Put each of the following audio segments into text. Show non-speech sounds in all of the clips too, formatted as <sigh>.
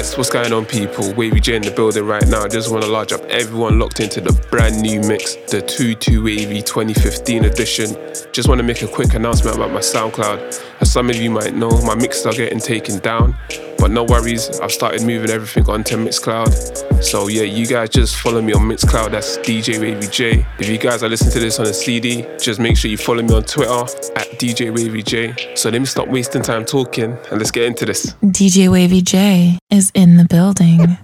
Yes, what's going on, people? Wavy J in the building right now. Just want to large up everyone locked into the brand new mix, the 22 Wavy 2015 edition. Just want to make a quick announcement about my SoundCloud. As some of you might know, my mixes are getting taken down, but no worries, I've started moving everything onto Mixcloud. So yeah, you guys just follow me on Mixcloud, that's DJ Wavy J. If you guys are listening to this on a CD, just make sure you follow me on Twitter at DJ Wavy J. So let me stop wasting time talking and let's get into this. DJ Wavy J is in the building.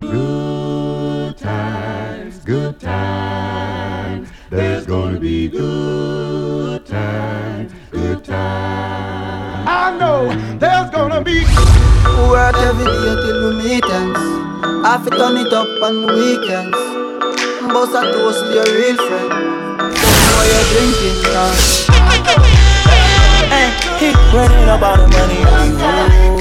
Good times, good times. There's gonna be good times, good times. I know there's gonna be. Work every day till we meet ends. Have to turn it up on the weekends. Boss a toast to your real friend. Tell what you're drinking now. <laughs> Hey, he running about the money. Good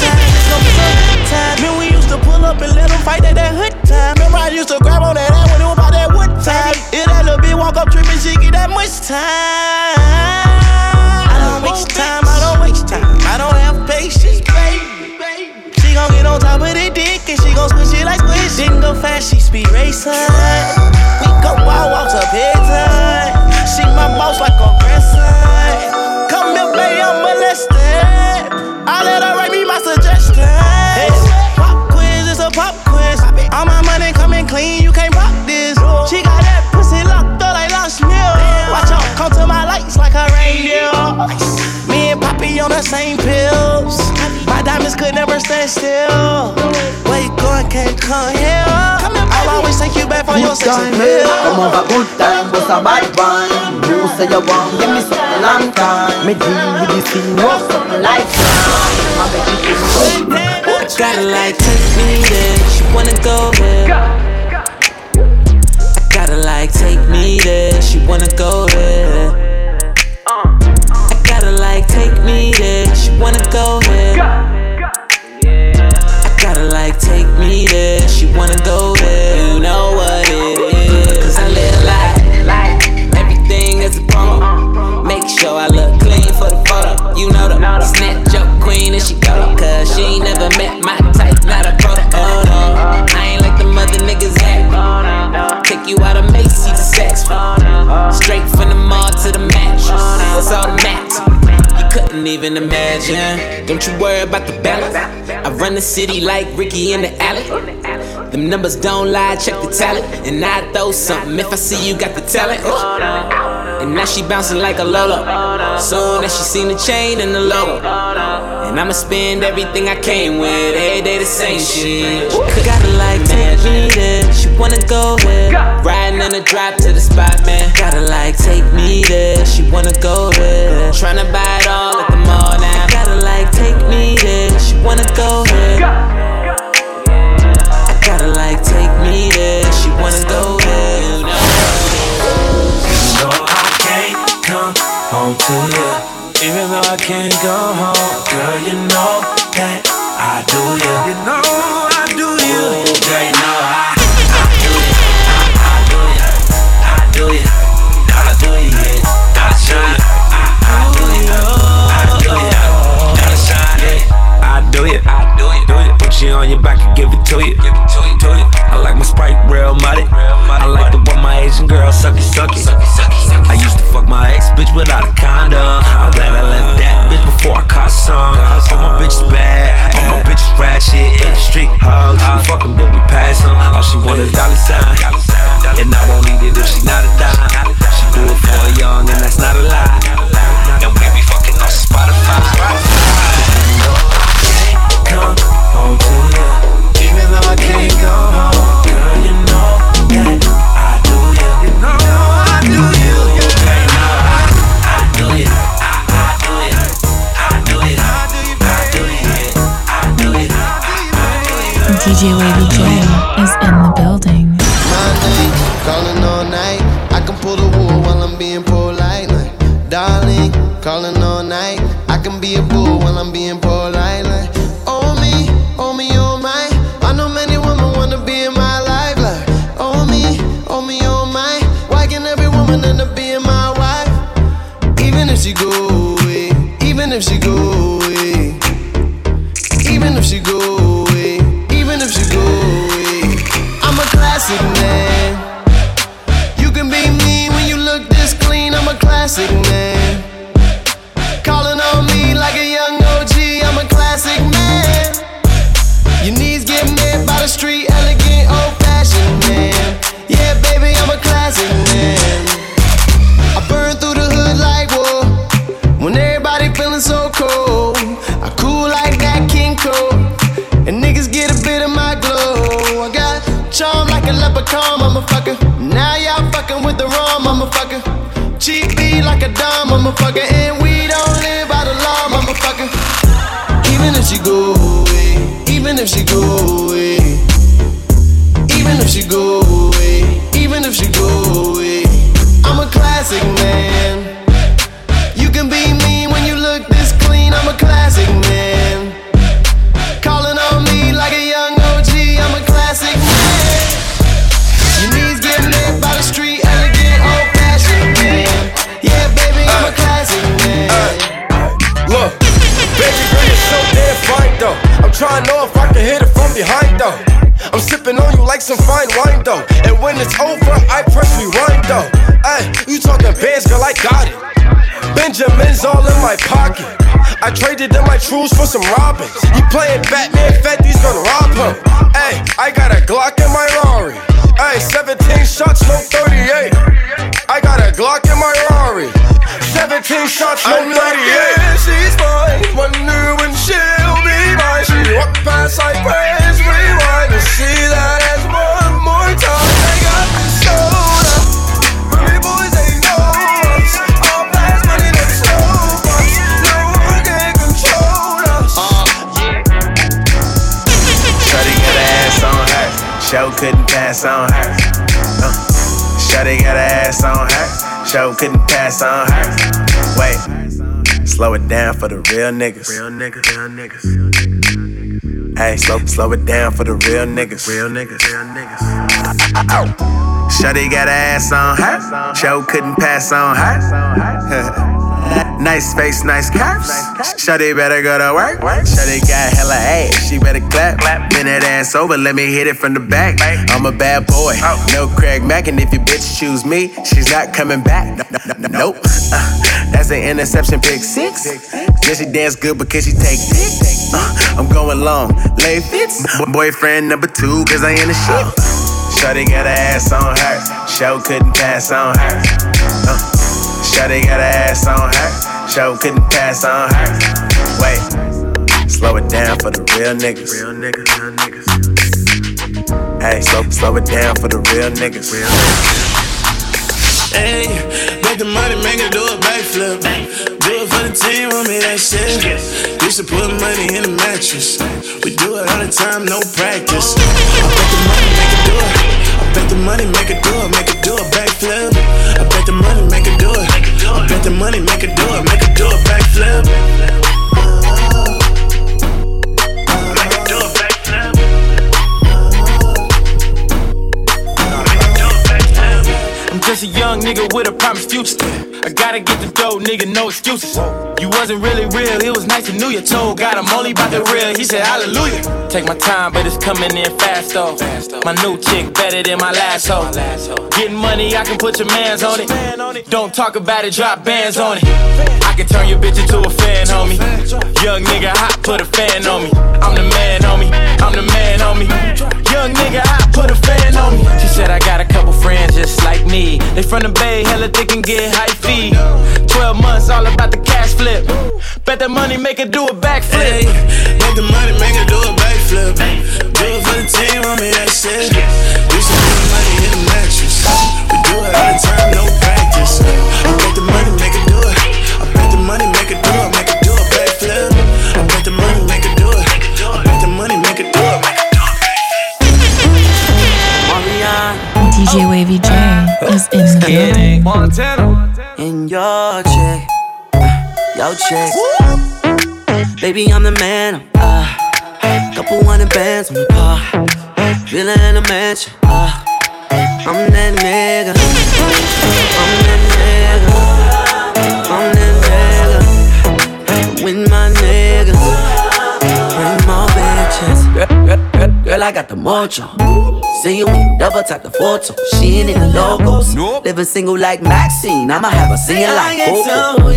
times, good times. Man, we used to pull up and let them fight at that hood time. Remember, I used to grab on that ass when it was about that wood time. If that little bitch walk up tripping, she get that much time. I don't waste time, I don't waste time. I don't have patience, baby. She gon' get on top of the dick and she gon' squish it like squish. Didn't go fast, she speed racing. We go wild walks up head time. My boss like a grandson. Come here, baby, I'm molested. I let her write me my suggestions. Pop quiz, it's a pop quiz. All my money coming clean, you can't rock this. She got that pussy locked up like lost meal. Watch out, come to my lights like a reindeer. Me and Poppy on the same pills. My diamonds could never stand still. Where you going, can't come here. I'll always take you back for your Good sex appeal. Come over, good time, bust a bad one. You say you want, give me something long time. Me deal with this thing, what's something like I make you feel good. Gotta like take me there. She wanna go there. I gotta like take me there. She wanna go there. I gotta like take me there. She wanna go there. Like take me there. She wanna go there. You know what it is. Cause I live like everything is a promo. Make sure I look clean for the photo. You know the snatch up queen and she go. Cause she ain't never met my type, not a proto. Oh no, I ain't like the mother niggas act. Take you out of Macy's to sex. Straight from the mall to the mattress. It's all the match. You couldn't even imagine. Don't you worry about the balance. Run the city like Ricky in the alley. Them numbers don't lie, check the talent. And I throw something if I see you got the talent. Ooh. Uh. And now she bouncing like a Lola. Soon as she seen the chain and the logo. And I'ma spend everything I came with. Every day the same shit. Gotta like take me there. She wanna go there. Riding in the drop to the spot, man. Gotta like take me there. She wanna go there. Tryna buy it all at the mall now. Gotta like take me there. She wanna go there. I gotta like take me there. She wanna go there. You know. know I can't come home to you. Even though I can't go home, girl, you know that I do you. You know I do you. Girl, you know I, Do you. Put you on your back and give it to you. Give it to you. To you. I like my sprite real muddy. I like the one my Asian girl suck it, suck it. I used to fuck my ex bitch without a condom. I'm glad I left that bitch before I caught some. All my bitches bad, all my bitches ratchet. In the street hoes, we fucking then we pass them. All she want is dollar sign, and I won't need it if she not a dime. She do it for a young, and that's not a lie. And we be fucking on Spotify. Come home DJ Wavy J is in the building. my calling all night. I can pull the wool while I'm being polite. Like, darling, calling all night. I can be a bull while I'm being polite. Woman end up being my wife? she go away, even if she go away, even if she go away, even if she go away, I'm a classic man. You can be mean when you look this clean. I'm a classic man. Motherfucker. And we trues for some robins. You playing Batman, Show couldn't pass on her. Wait, slow it down for the real niggas. Real niggas, real niggas. Hey, slow, slow it down for the real niggas. Real niggas, real niggas. Shorty got ass on her. Show couldn't pass on her. <laughs> Nice face, nice curves. Shawty better go to work. Shawty got hella ass, she better clap. Bend that ass over, let me hit it from the back. I'm a bad boy, no Craig Mack, and if your bitch choose me, she's not coming back. No, no, no, nope. Uh, that's an interception, pick six. Then she dance good because she take dick. Uh, I'm going long, lay fits. Bo- boyfriend number two, cause I ain't a shit. Shawty got her ass on her, show couldn't pass on her. Uh, Shawty got her ass on her. Show couldn't pass on her. Wait, slow it down for the real niggas. Real niggas, real niggas. Hey, slow, slow it down for the real niggas. Real niggas. Hey, make the money, make it do a backflip. Do it for the team, want me that shit. Used to put money in the mattress. We do it all the time, no practice. I bet the money make it do it. I bet the money make it do it, make it do a backflip. I bet the money make it do it. I bet the money make it do it, make it do a backflip. A young nigga with a promised future. I gotta get the dough, nigga, no excuses. You wasn't really real, it was nice to know you. Told God I'm only about the real, he said hallelujah. Take my time, but it's coming in fast though. My new chick better than my last hoe. Getting money, I can put your mans on it. Don't talk about it, drop bands on it. I can turn your bitch into a fan, homie. Young nigga hot, put a fan on me. I'm the man, homie. I'm the man, homie. Young nigga hot, put a fan on me. She said I got a couple friends just like me. They from the Bay, hella thick and get high feed. 12 months, all about the cash flip. Bet that money make it do a backflip. Hey, make the money, make it do a backflip. Do it for the team, want me that shit. Used to put money in the mattress. We do it all the time, no practice. I bet the money, make it do it. I bet the money, make it do it, make it do a backflip. I bet the money, make it do it. I bet the money, make it do it, make it do it. DJ Wavy J is in the building. in your check, your check. Baby, I'm the man. Uh, couple hundred bands on the car, villa in a mansion. Uh, I'm. I'm that nigga. I'm that nigga. I got the mojo. See you when you double tap the photo. She ain't in the logos. Living single like Maxine. I'ma have her singing like Coco.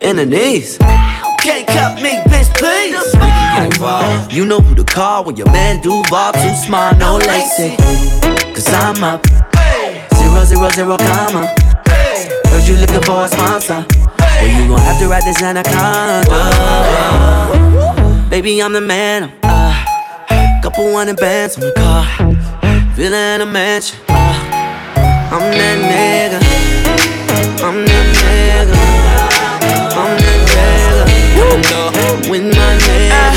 In the knees. Can't cut me, bitch, please. You know who to call when your man Duval too smart, no lacy. Cause I'm up. Zero, zero, zero, comma. Heard you looking for a sponsor. Well, you gon' have to ride this anaconda. Baby, I'm the man. Uh, couple hundred bands on the car. Villa in a mansion. Uh, I'm that nigga. I'm that nigga. I'm that nigga. With my nigga.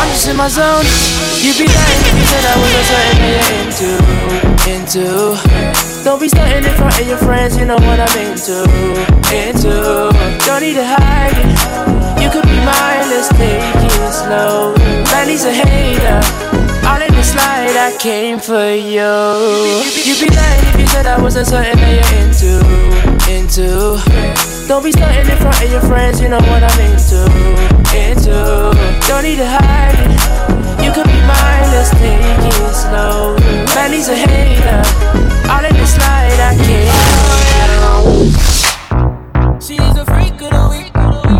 I'm just in my zone. You be lying if you said I was a certain you're into, into. Don't be starting in front of your friends, you know what I'm into, into. Don't need to hide it. You could be mine, let's take it slow. Manny's a hater. All in the slide, I came for you. You'd be lying if you said I wasn't certain that you're into, into. Don't be starting in front of your friends, you know what I'm into, into. Don't need to hide it. You could be mine, let's take it slow. Manny's a hater. All in the slide, I can't.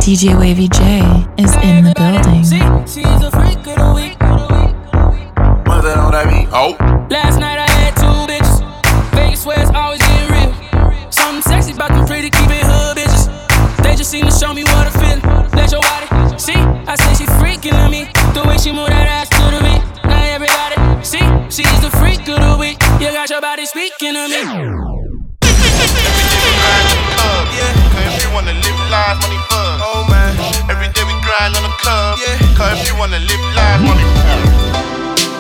DJ Wavy J is in the building. She's a freak of the week. What's that on that beat? Oh. Last night I had two bitches. Vegas where it's always getting real. Something sexy about them pretty keeping hood bitches. They just seem to show me what I feel. Let your body see. I say she freaking on me. The way she move that ass to the beat. Now everybody see. She's the freak of the week. You got your body speaking to me. Cause if you wanna live life, money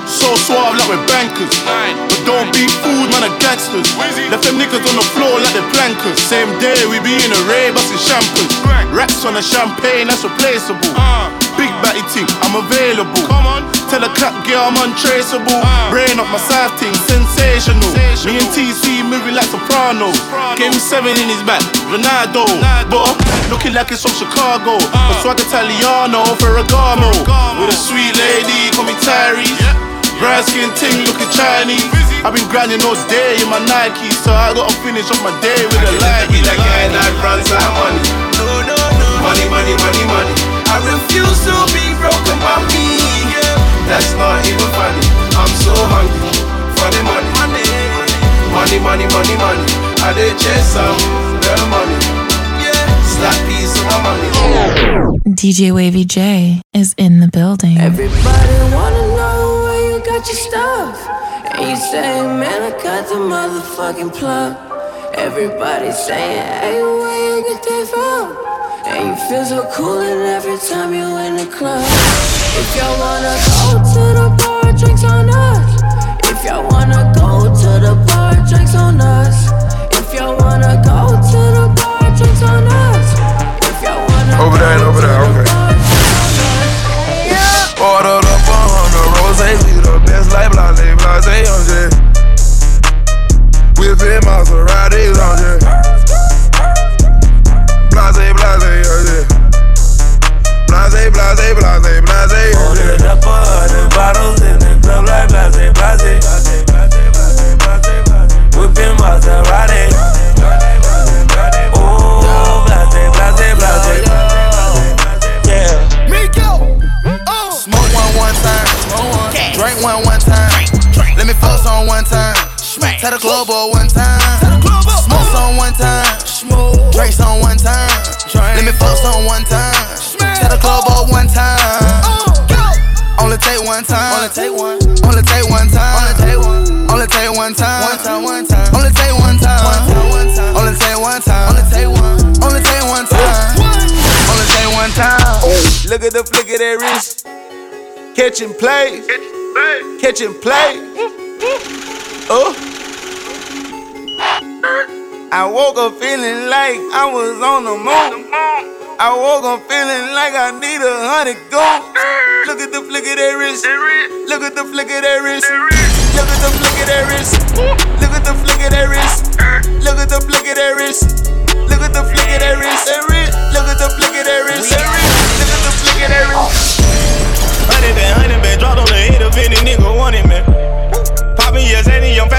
So suave like we're bankers. But don't be fooled, man, are gangsters. Left them niggas on the floor like they're plankers. Same day we be in a rave, busting champers. Racks on the champagne, that's replaceable. Uh. Big batty ting, I'm available. Come on. Tell the clap girl I'm untraceable. Uh. Brain up my side ting, sensational. Me and TC moving like Sopranos. Game seven in his back, Ronaldo. But uh, looking like it's from Chicago. A swag Italiano, Ferragamo. With a sweet lady, call me Tyrese. Brown skin ting looking Chinese. I've been grinding all day in my Nike, so I gotta finish off my day with a light. Be like I that runs out money. No, no, no. Money, money, money, money. I refuse to be broken by me. Yeah. That's not even funny. I'm so hungry for the money. Money, money, money, money. I did chase some the money. Slap piece of my money. DJ Wavy J is in the building. Everybody wanna know where you got your stuff. And you say, man, I got the motherfucking plug. Everybody saying, hey, where you get that from? And you feel so cool and every time you in the club. If y'all wanna go to the bar, drinks on us. If y'all wanna go to the bar, drinks on us. If y'all wanna go to the bar, drinks on us. If y'all wanna Over there and over there, okay. Ordered up a hundred rose, we the best like blase, blase, I'm just Whipping Maseratis, I'm just Blase, blase, I'm just Blase, blase, blase, blase, I'm Ordered up a hundred bottles in the club like blase, blase. On one time. Tell the club boy one time. Smoke on one time. Drink on one time. Let me fuck on one time. Tell the club boy one time. Only take one time. Only take one. Only take one time. Only take one. Only take one time. One time. One time. Only take one time. One time. One time. Only take one time. Only take one. Only take one time. Only take one time. Look at the flick of that wrist. Catching plays. Catching play. Oh. I woke up feeling like I was on the moon. I woke up feeling like I need a hundred gold. Look at the flick of that wrist. Look at the flick of that wrist. Look at the flick of that wrist. Look at the flick of that wrist. Look at the flick of that wrist. Look at the flick of that wrist.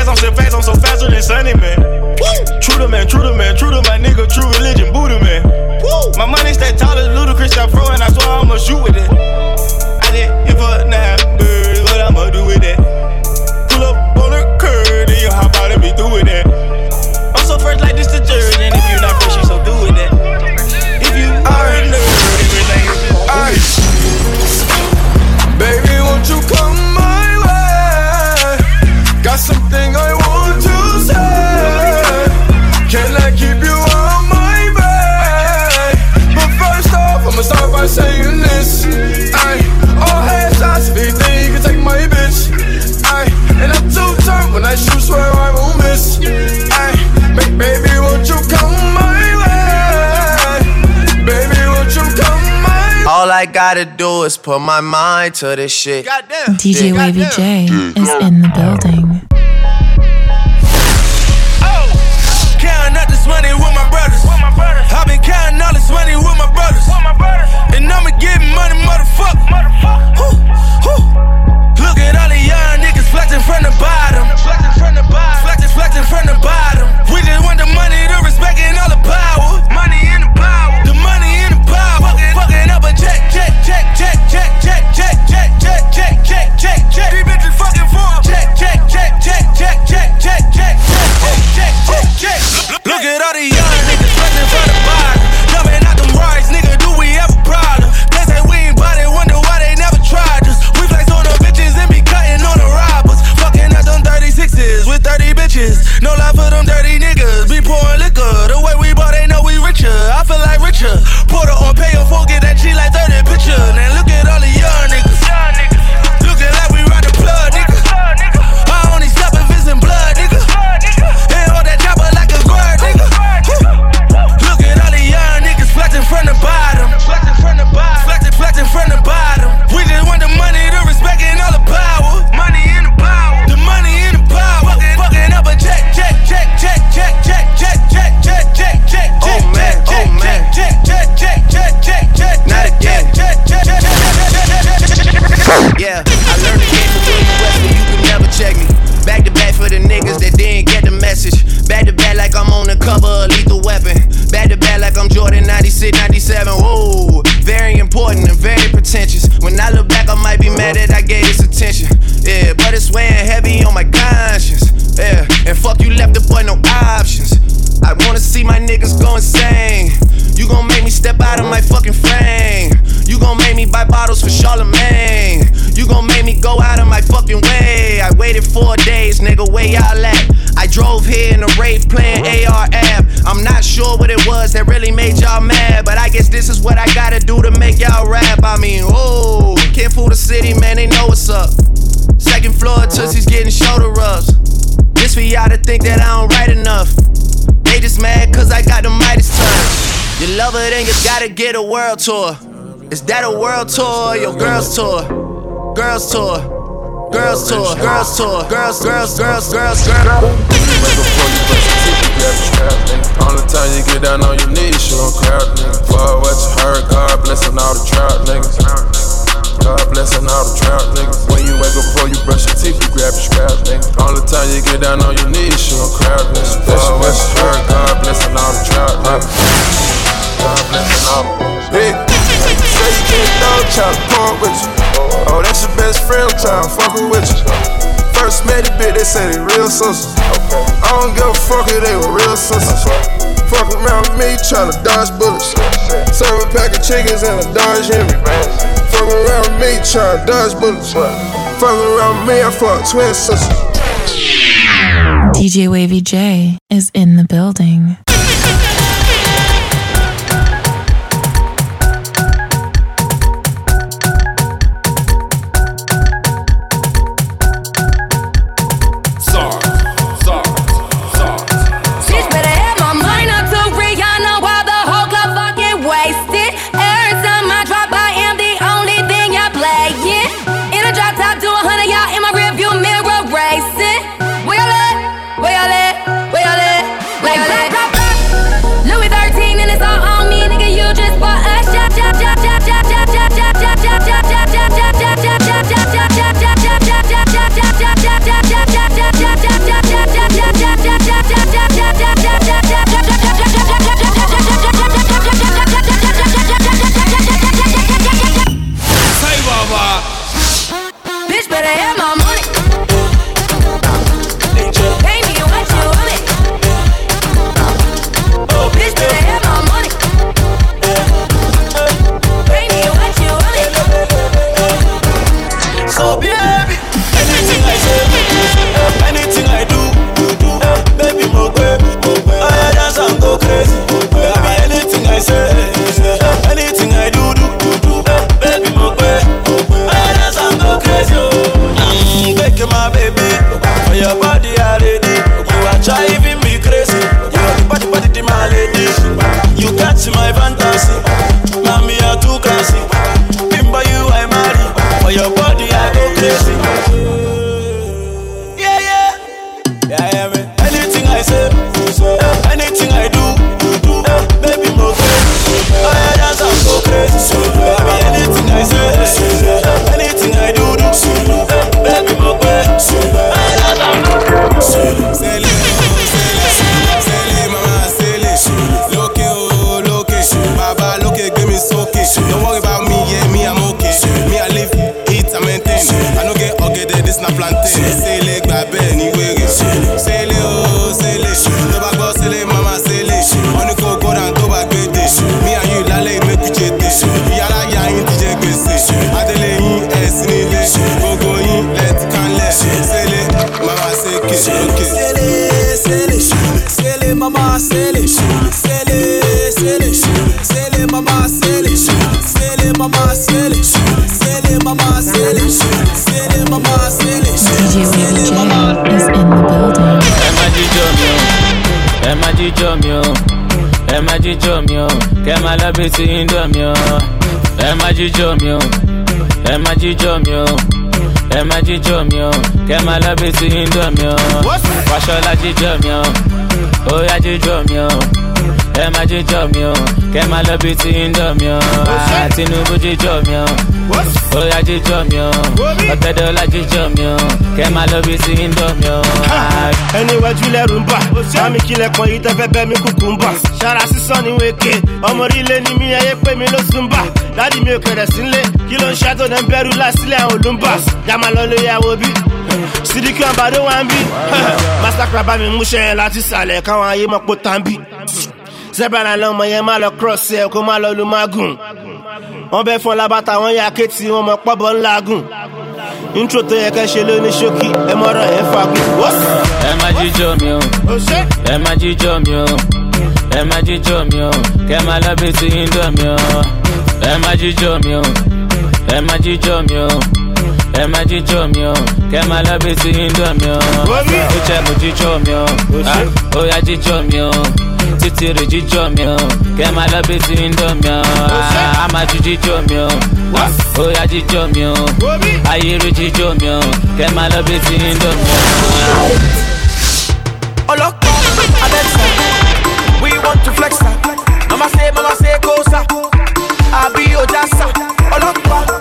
fast, I'm so fast, I'm so faster than Sunny Man. Woo! True to man, true to man, true to my nigga, true religion, Buddha man. Woo! My money stay tall as ludicrous, I pro and I swear I'ma shoot with it. do put my mind to this shit. Goddamn. DJ Wavy J is in the building. guess this is what I gotta do to make y'all rap. I mean, ooh, can't fool the city, man, they know what's up. Second floor, Tootsie's getting shoulder rubs. This for y'all to think that I don't write enough. They just mad cause I got the mightiest touch. You love her, then you gotta get a world tour. Is that a world tour or your girls tour? Girls tour. Girls tour. Girls tour. Girls, girls, girls, girls, girls. girls average crowd, nigga. Only time you get down on your knees, you don't crowd, nigga. For what you heard, God blessing all the trap niggas. God blessing all the trap niggas. When you wake up before you brush your teeth, you grab your scrap, nigga. Only time you get down on your knees, you don't crowd, nigga. For what you heard, God blessing all the trap nigga. God blessing all the Big, say you can't dog to pour with you. Oh, that's your best friend, try to fuck with you first met the bitch, they said they real sisters. Okay. I don't give a fuck if they were real sisters. Fuck around me, tryna dodge bullets. Serve a pack of chickens and a Dodge Henry. Fuck around me, tryna dodge bullets. Fuck around me, I fuck twin sisters. DJ Wavy J is in the building. Jíjọ mi o. Ẹ má jíjọ mi o. Ẹ má jíjọ mi o. Kẹ má lọ bí ti ń dọ̀ mi o wàṣọlá jíjọ mi o. Ó yá jíjọ mi o ẹ má jíjọ mi o kẹ má lọ bí ti ń dọ̀ mi o. Tinubu jíjọ mi o yá jíjọ mi o ọ̀tẹ̀dọ́lá jíjọ mi o kẹ má lọ bí ti ń dọ̀ mi o. Ẹni wájú lẹ́rù ń bà sámi kílẹ̀ kan yìí tẹ́fẹ́ bẹ́ mi kúkú ń bà. Ṣara sísán ní wéke ọmọ orílẹ̀ ni mí ẹyẹ pé mi ló sún bà. Dádì mi ò kẹrẹ̀ sílé kí ló ń ṣàtò náà bẹ̀rù lásìlẹ̀ àwọn olùmbà? Jàmá lọ lè yàwó bí. Sídìkì ọ̀bàdó ń bí. <laughs> Masakra bá mi múṣẹ́ láti sàlẹ̀ káwọn ayé mọ̀ pé tàǹbì zebra lọmọ yẹn má lọ cross ẹ kó má lọ lu magun wọn bẹ fún labata wọn ya kéétì wọn mọ pọbọ ńlá gùn intro tó yẹ kẹ ṣe lóní ṣókí ẹ mọ̀rọ̀ ẹ fagun. ẹ má jíjọ mi o ẹ má jíjọ mi o ẹ má jíjọ mi o kẹ má lọ bí ti ń dọ̀ mi o ẹ má jíjọ mi o ẹ má jíjọ mi o ẹ má jíjọ mi o kẹ má lọ bí ti ń dọ̀ mi o ó jẹ́ mo jíjọ mi o Ah, ó yá jíjọ mi o títí rè jíjọ mi o. Kẹ má lọ bí ti ń dọ̀ mi o. Ah, á má ju jíjọ mi o. Ó yá jíjọ mi o. Ayé rè jíjọ mi o. Kẹ má lọ bí ti ń dọ̀ mi o. Olokpa, Alexa, we want to flex her. Mama say, mama say, go sa. Abi Ojasa, Olokpa, Abelisa,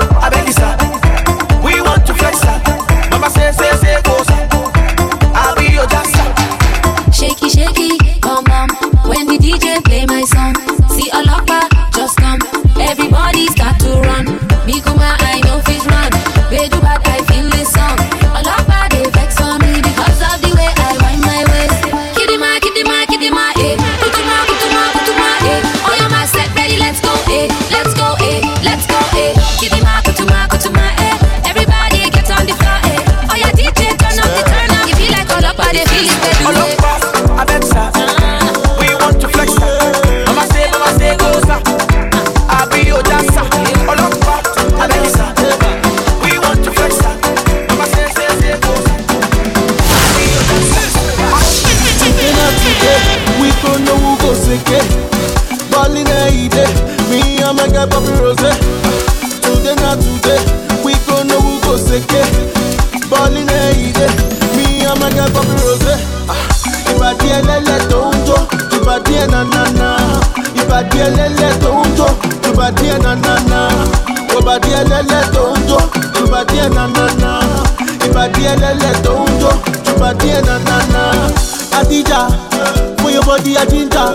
ẹlẹ́lẹ̀ tó ń jó, ìbàdí ẹ̀ nànànà. Adija, for your body a ginger.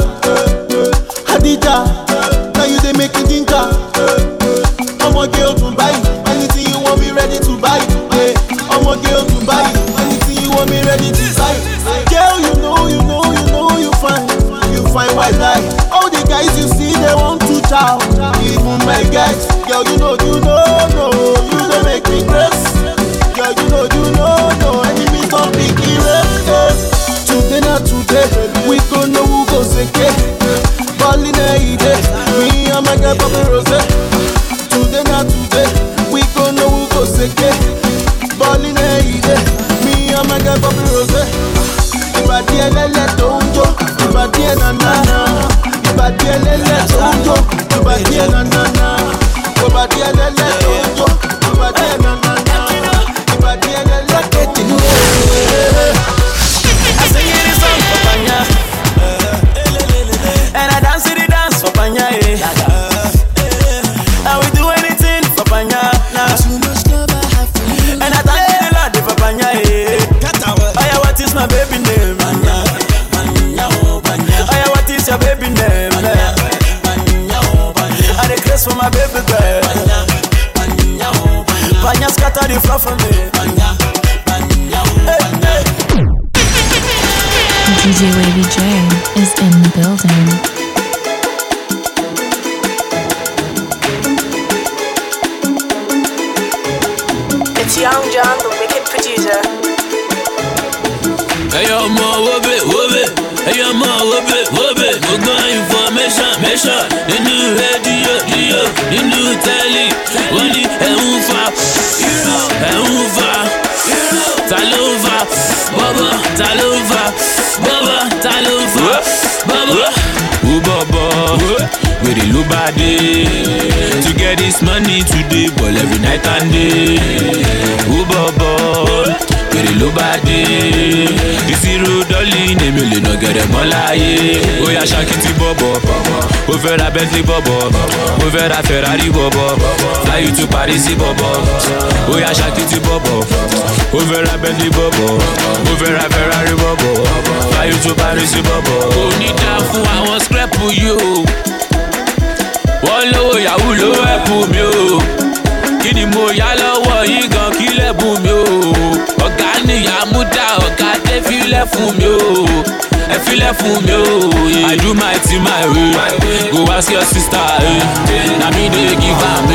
Ó yá ṣakiti bọ̀bọ̀ ó fẹ́ ra Bentley bọ̀bọ̀ ó fẹ́ ra Ferrari bọ̀bọ̀ fly to Paris bọ̀bọ̀ ó yá ṣakiti bọ̀bọ̀ ó fẹ́ ra Bentley bọ̀bọ̀ ó fẹ́ ra Ferrari bọ̀bọ̀ fly to Paris bọ̀bọ̀. Kò ní dá fún àwọn scrap yìí o. Wọ́n lówó yahoo ló ẹ̀pù mi o. Kí ni mo yá lọ́wọ́ yìí gan kí lẹ́bùn mi o? Ọ̀gá nìyá mú dá ọ̀gá dé filẹ̀ fún mi o ẹ filẹ̀ fún mi o i do my thing my way. Go ask your sister eh. na me dey give am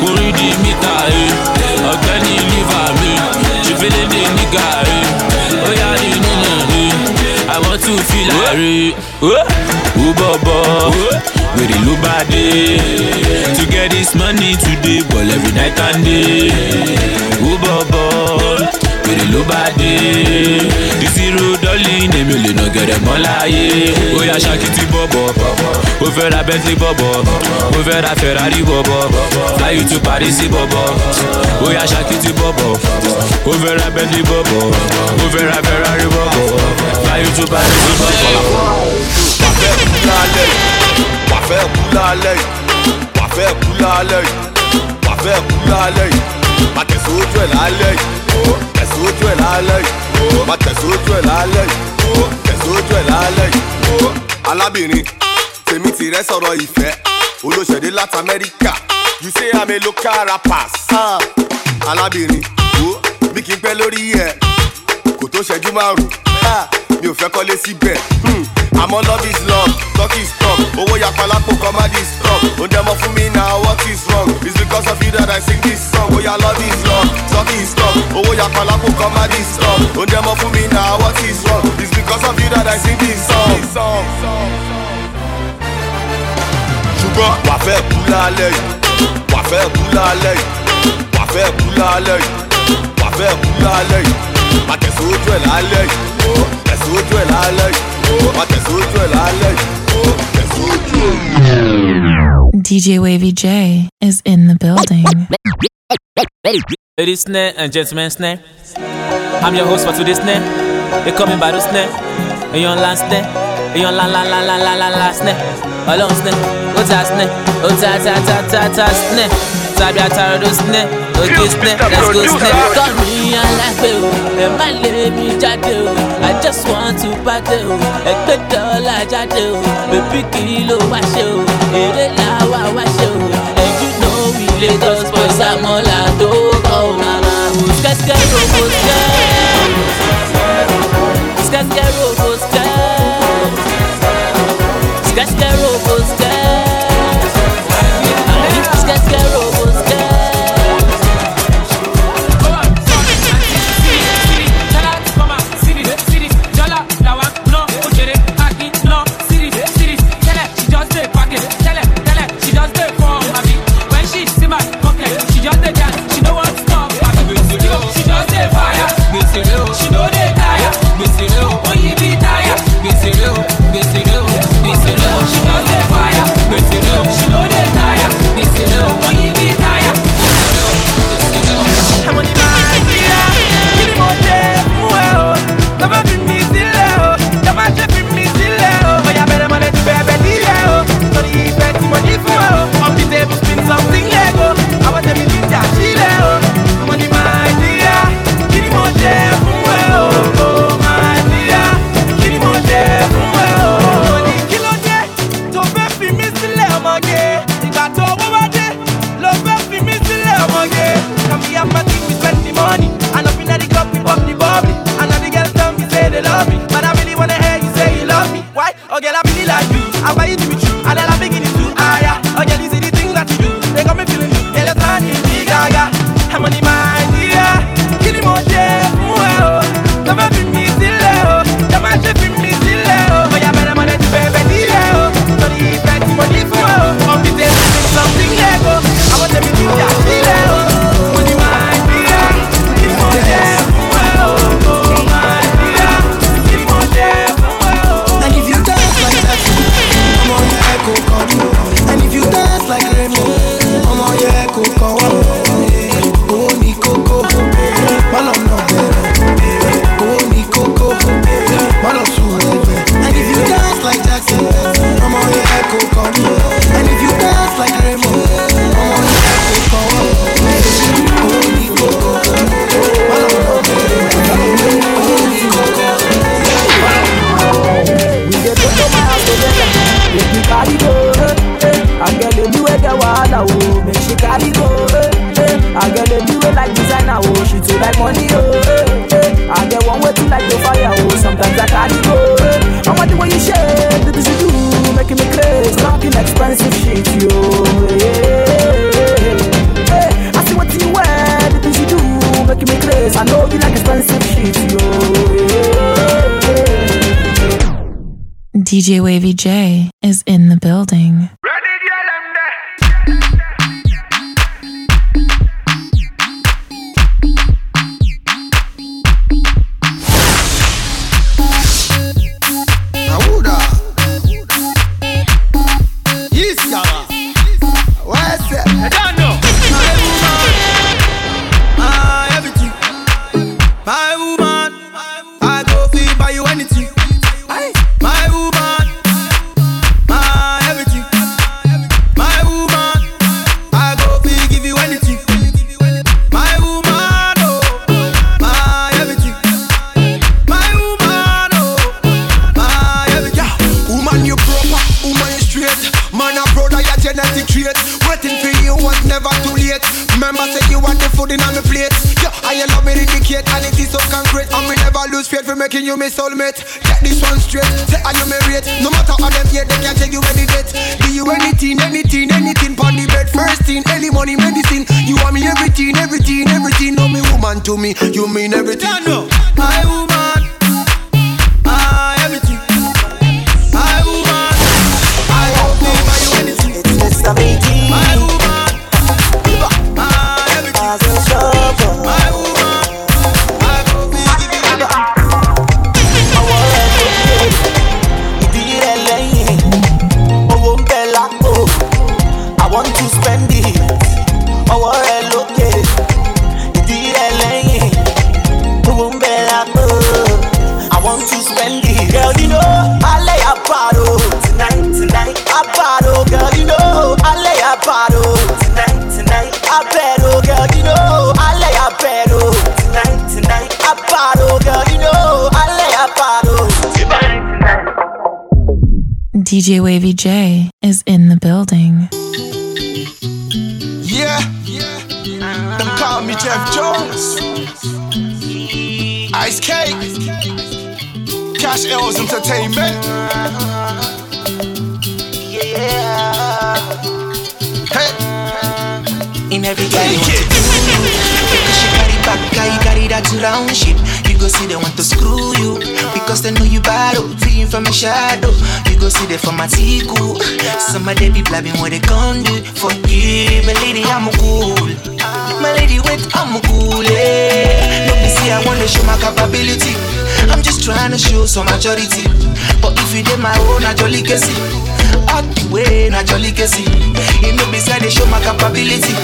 kò rí di mítà ọ̀gbẹ́ni liver mi ṣèfẹ́lẹ́ dé nígà ó yá ní nínú eh. i want to feel like ó bọ̀bọ̀ wèrè ló bá dé. To get this money today ball every night and day. Ó bọ̀bọ̀ wèrè ló bá dé dọ́lì èmi ò lè nà gẹ̀rẹ̀ mọ́ láyé ó yá ṣakiti bọ̀bọ̀ ó fẹ́ ra Bentley bọ̀bọ̀ ó fẹ́ ra Ferrari bọ̀bọ̀ fly you to Paris bọ̀bọ̀ ó yá ṣakiti bọ̀bọ̀ ó fẹ́ ra Bentley bọ̀bọ̀ ó fẹ́ ra Ferrari bọ̀bọ̀ fly you to Paris bọ̀bọ̀. wàfẹ́ kú lálẹ́ yìí. Wàfẹ́ kú lálẹ́ yìí. Wàfẹ́ kú lálẹ́ yìí. Wàfẹ́ kú lálẹ́ yìí. Tẹ̀sí ojú ẹ̀ lálẹ́ yìí tẹ̀sí ojú ẹ̀ lálẹ́ yìí má tẹ̀sí ojú ẹ̀ lálẹ́ yìí alábìnrin tèmi tìrẹ sọ̀rọ̀ ìfẹ́. Olóṣèdè láti amẹ́ríkà. You say i'm a local rapper alábìnrin wo bí kì í pẹ́ lórí ẹ̀. Kò tó ṣẹ́jú márùn-ún. Mi ò fẹ́ kọ́lé síbẹ̀. Hmm, àmọ́ love is love talk is talk. Owó yapa lápò comedy is strong ó dẹ́mọ̀ fún mi na what is wrong? It's because of you that i sing this song. Oya love is love talk is talk. Owó yapa lápò comedy is strong ó dẹ́mọ̀ fún mi na what is wrong? It's because of you that i sing this song. ṣùgbọ́n wà fẹ́ kú lálẹ́ yìí. Wà fẹ́ kú lálẹ́ yìí. Wà fẹ́ kú lálẹ́ yìí. Wà fẹ́ kú lálẹ́ yìí. Má tẹ̀sí ojú ẹ̀ lálẹ́ yìí. Tẹ̀sí ojú ẹ̀ lálẹ́ yìí DJ Wavy J is in the building. Ladies snare and gentlemen snare. I'm your host for today's snare. They call me Badu snare. And you on land snare. And you on la la la la la la la snare. Alone snare. Ota snare. Ota ta ta ta ta snare. Sabi ataro snare. Okay snare. Let's go snare. Call me alágbé o. Ẹ má lé mi jáde o. I just want to party o. Ẹgbẹ́ dọ́là jáde o. Bébí kì í ló wá ṣe o. Èrè làwa wá ṣe o. And you know we Lagos boys àmọ́là tó kọ́ o. Skẹ́skẹ́ robo skẹ́. Skẹ́skẹ́ robo DJ Wavy DJ Wavy J is in the building. Yeah, them call me Jeff Jones. Ice Cake, Cash L's Entertainment. Yeah. Hey, In every guy you want to do Because she carry back guy, you carry that round shit You go see they want to screw you. Because they know you bad, oh, feeding from a shadow. You go see they from a tiku Some of they be blabbing what they gon' do For you, my lady, I'm cool. My lady, wait, I'm cool, eh. No be see, I wanna show my capability. I'm just trying to show some maturity. But if you did my own, I jolly can see. All the way, na jolly can see It no be say they show my capability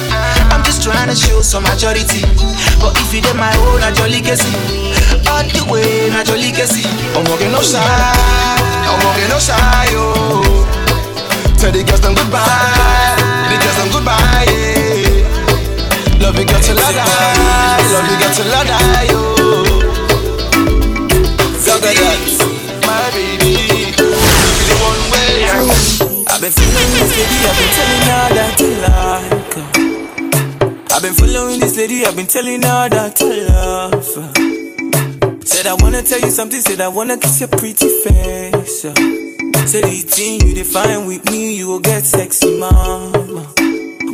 I'm just trying to show some maturity But if you did my own, I jolly see All the way, na jolly see I'm walking no shy, I'm walking no shy, yo. Tell the girls them goodbye, the girls them goodbye, yeah. Love you girl till I die, love you girl till I die, yo. That, my baby, the one way. I've been following this lady, I've been telling her that you like her. I've been following this lady, I've been telling her that you love her. Said I wanna tell you something, said I wanna kiss your pretty face. yeah. Said the thing you define with me, you will get sexy, mama.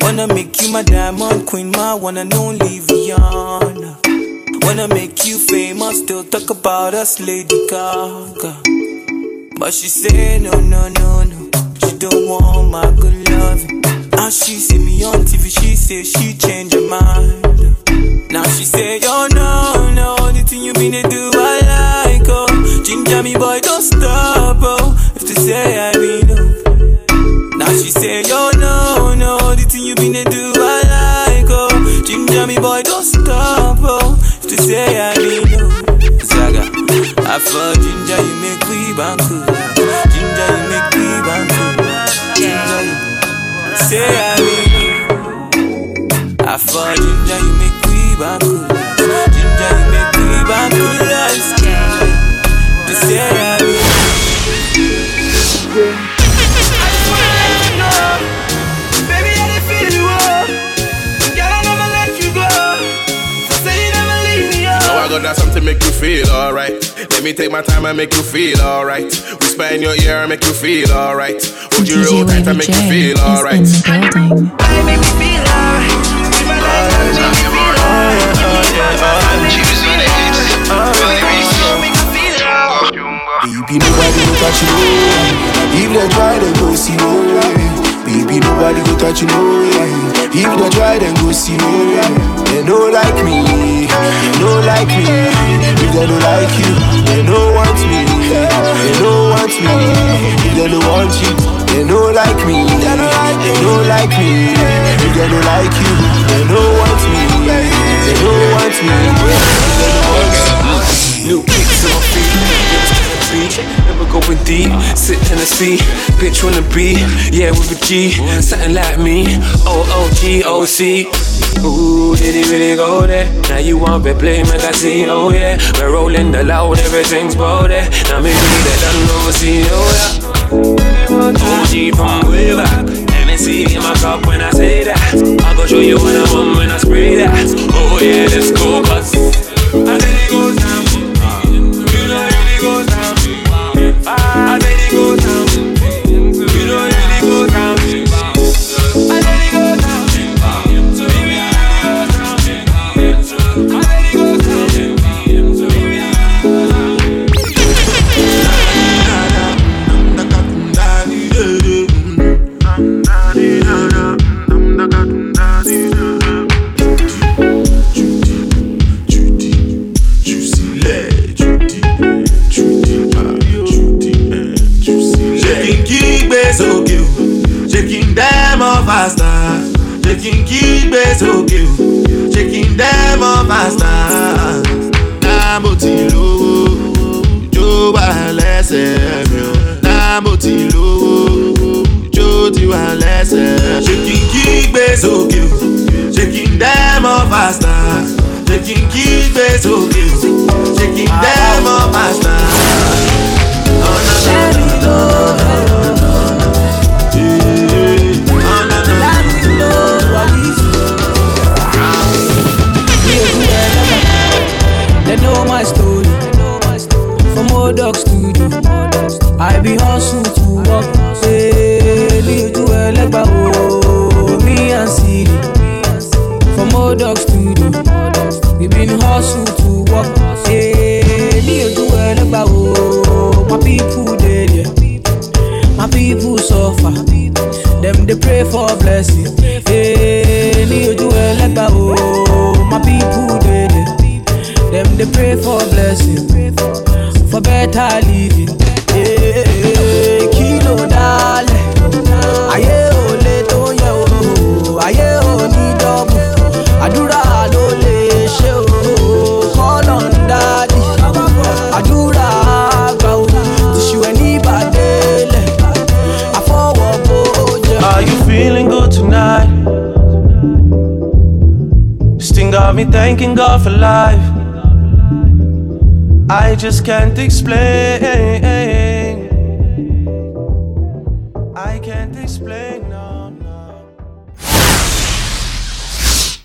Wanna make you my diamond queen, my one and only Rihanna. Wanna make you famous, still talk about us, Lady Gaga. But she said no, no, no, no. Don't want my good loving. Now she see me on TV, she say she changed her mind. Now she say, oh no, no, the thing you been to do, I like, oh. Ginger me, boy, don't stop, oh. If to say I mean, oh. Now she say, oh no, no, the thing you been to do, I like, oh. Ginger me, boy, don't stop, oh. If to say I mean, oh. Zaga, I for ginger, you make we banku. Ginger, say I oh. I for ginger, you make we banku. Ginger, you make we banku. Ginger, you say I mean, Baby, I done feel you. Girl, I never let you go. You leave me I got that something to make you feel alright. Let me take my time and make you feel alright. Whisper in your ear and make you feel alright. Hold you real tight and make you feel alright. Baby, nobody go touch you, no. If they try, then go see no. Baby, nobody go touch you, no. If they try, then go see no. They don't like me, they don't like me. If they don't like you, they don't want me. They don't want me. If they don't want you, they don't like me. They don't like me. If they don't like you, they don't want me. They don't want me. Me. New kicks on feet, beach, never going deep. Sit in the sea, bitch wanna be, yeah with a G, something like me. O O G O C. Ooh, did he really go there? Now you want to play magazine, oh yeah. We're rolling the loud, everything's there. Now maybe they don't know, see, oh yeah. OG from way back. MSC in my cup when I say that. I go show you what I want when I spray that. Oh yeah, let's go, cause I think it goes down. Sókè o, shaking them up faster. Náà mo ti lówó, jó wà lẹ́sẹ̀ mi o. Náà mo ti lówó, jó ti wà lẹ́sẹ̀. Shaking kígbe sókè o, shaking them up faster. Shaking kígbe sókè o, shaking them up faster. Better kilo dale, ayé ò lè tó yẹ o, ayé ò ní dọ́bù, àdúrà ló lè ṣe o, call on daddy, àdúrà àgbà o, tìṣù àfọwọ́ jẹ. Are you feeling good tonight? Thing got me thanking God for life. I just can't explain. I can't explain. No, no.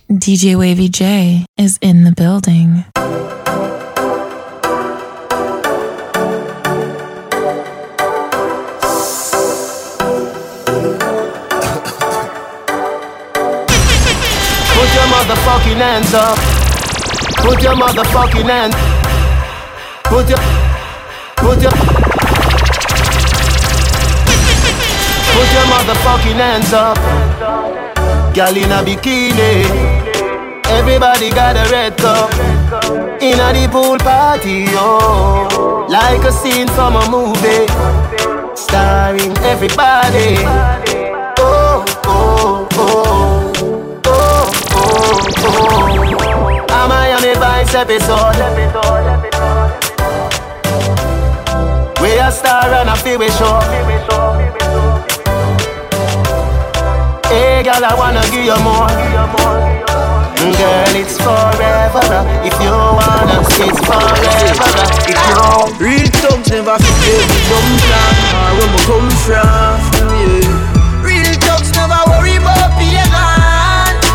DJ Wavy J is in the building. Put your motherfucking hands up. Put your motherfucking hands. Put your. Put your. Put your motherfucking hands up. Girl in a bikini. Everybody got a red cup. In a the pool party, oh. Like a scene from a movie. Starring everybody. Oh, oh, oh. Oh, oh, oh. A Miami Vice episode. We a star and a feel we show. Hey, girl, I wanna give you more. Girl, it's forever. If you wanna, it's forever. If you Real thugs never forget we don't plan or where we come from. Yeah. Real thugs never worry about pagan.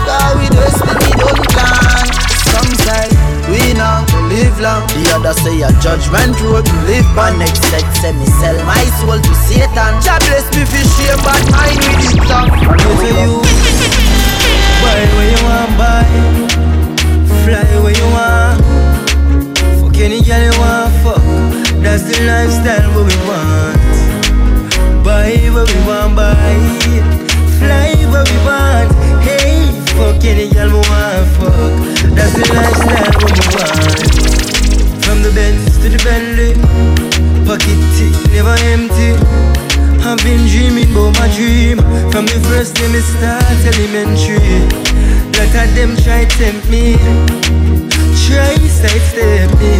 Cause we destiny live long. The other say a judgment road to live on. Next set say me sell my soul to Satan. God bless me for shame, but mine with it long. And to you, buy where you want buy, fly where you want. Fuck any girl you want fuck. That's the lifestyle what we want. Buy what we want, buy. Fly where we want. Hey, fuck any girl we want, fuck. That's the lifestyle what we want. Benz to the Bentley, pocket never empty. I've been dreaming about my dream. From the first day me start elementary Lot of them try tempt me. Try sidestep me.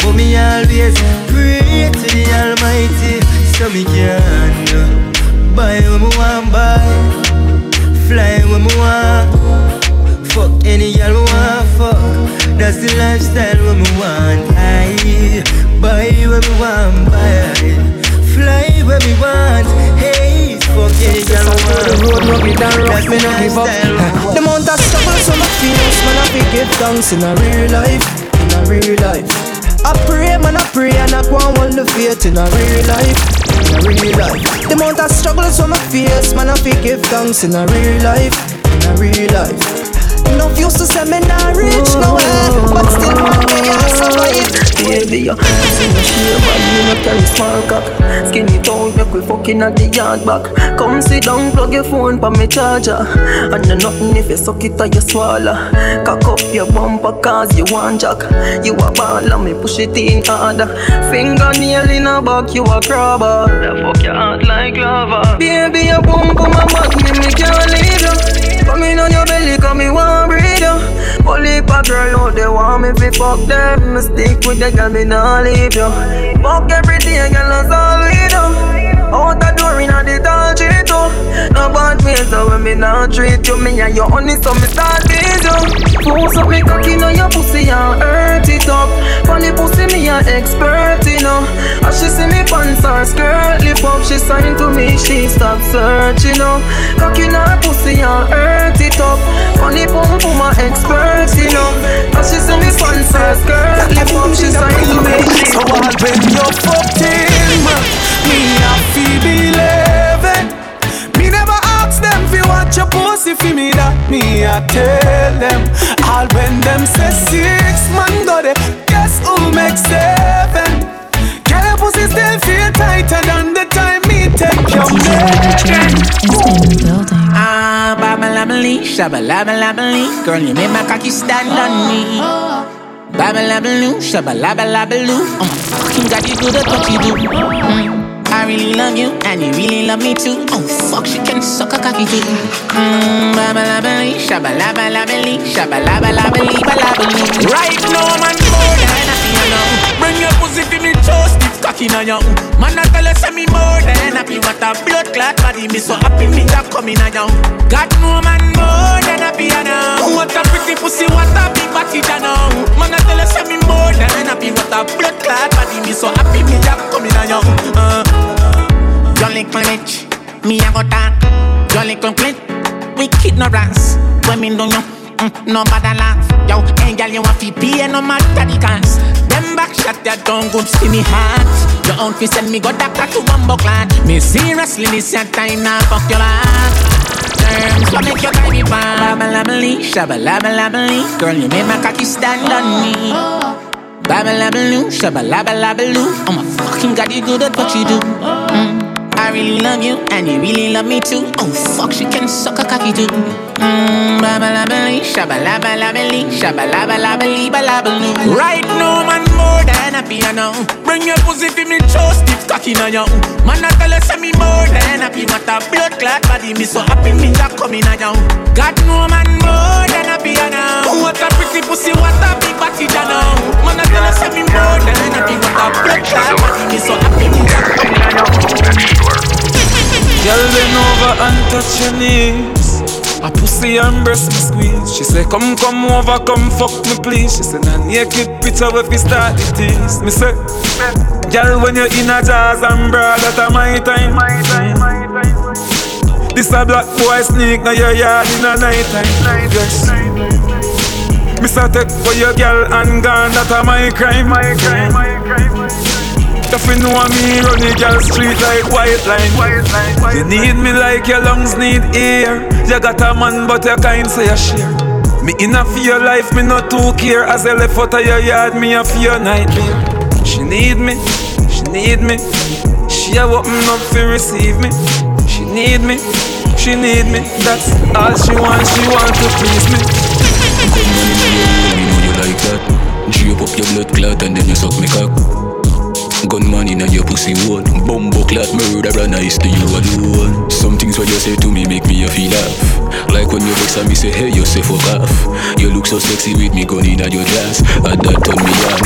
But me always pray to the Almighty. So me can Buy what me want buy. Fly what me want. Fuck any girl me want fuck That's the lifestyle what me want I buy what me want buy. Fly where me want. Hey, fuck any girl me want. The road no be down rough, me no give up The amount of struggle so my feelings Man I fi give thanks in a real life In a real life. I pray, man, I pray and I go and hold the faith in a real life In a real life. The amount of struggle so my face Man I fi give thanks in a real life In a real life Enough used to say me not rich nowhere But still man me I survive Baby you see me shave you no carry small cock Skinny tone make we fucking at the yard back. Come sit down plug your phone pa me charger. And you nothing if you suck it or you swallow. Cock up your bumper cause you want jack. You a ball and me push it in harder. Fingernail in a back you a crabber The fuck your heart like lava. Baby you boom boom back me me can't leave you Come in on your belly come me want breathe you Only a girl out they want me fi fuck them. Stick with the girl me nah leave you Fuck everything girl that's all we do out the me not treat you. Me and your honey so me start tease you. Force up me cocky now your pussy and hurt it up. Funny pussy me a expert you know. As she see me pants or skirt lip up She sign to me she stop searching you know. Cocky now her pussy and hurt it up. Funny pum pum a expert you know. As she see me pants or skirt lip up She sign to me she So I'll when you're fucked in Me a feel watch your pussy fi me that Me a tell them. All when them say six man got it Guess who makes seven? Girl your pussy still feel tighter than the time me take your man? Ah, babalabalee, shabalabalabalee Girl, you make my cocky stand on me. Babalabaloo, shabalabalabaloo Oh my fucking god, you do the you do mm. I really love you, and you really love me too Oh fuck, she can suck a cocky too Mmm, balabaloo Right now, man, more than happy. Bring your pussy to me, toast it, cocky now, yo. Man, I tell you, say me more than happy. What a blood clot body, me so happy, me coming now, yo. God know, man, more than happy, know. What a pretty pussy, what a big body, know. Man, I tell you, say me more than happy. What a blood clot body, me so happy, me coming now, yo. Uh. Your little bitch, me a go talk. Your little clit, wicked no rants When me do you, mm, no bother laugh. Yo, hey girl, you want fi pay no matter the cost. Them back shot that don't good see me heart. Your own fi send me go doctor to bumbo clan Me seriously, this your time now fuck your life Terms, so make your time be fine Babalabalee, shabalabalabalee Girl, you made my cocky stand on me. Babalabaloo, shabalabalabaloo Oh my fucking god, you good at what you do. Mm. I really love you, and you really love me too. Oh fuck, she can suck a cocky too. Right now, man, more than you know. Bring your pussy to me, toast it, cocky now, yo. Man, I tell you, say me more than happy. What a blood clot body, me so happy, me a coming now, yo. God know, man, more than you know. What a pretty pussy, what a big body, know. Man, I tell you, say me more than happy. What a blood clot body, me so happy, me a coming now, yo. Girl, bend over and touch your knees. A pussy and breast me squeeze. She say, Come, come over, come fuck me, please. She say, Nah, naked picture if we start the tease. Me say, Girl, when you're in a jazz and bra, that a my time. This a black boy sneak, now your yard in a night time. Yes. Me say, take for your girl and gone, that a my crime. My crime, my crime. If you know me, run the girl street like white line. You need me like your lungs need air. You got a man, but you kind say you share. Me enough for your life, me not too care. As I left out of your yard, me a fear nightmare. She need me, She need me. She a open up to receive me. She need me. She need me. That's all she want. She want to please me. Your room, you know you like that. Drape up your blood clot and then you suck me cock. Gunman in your pussy hole Bumbo clot murderer nice to you alone. Some things what you say to me make me a feel laugh Like when you vex and me say hey you say fuck off. You look so sexy with me gun in your dress And that turn me on.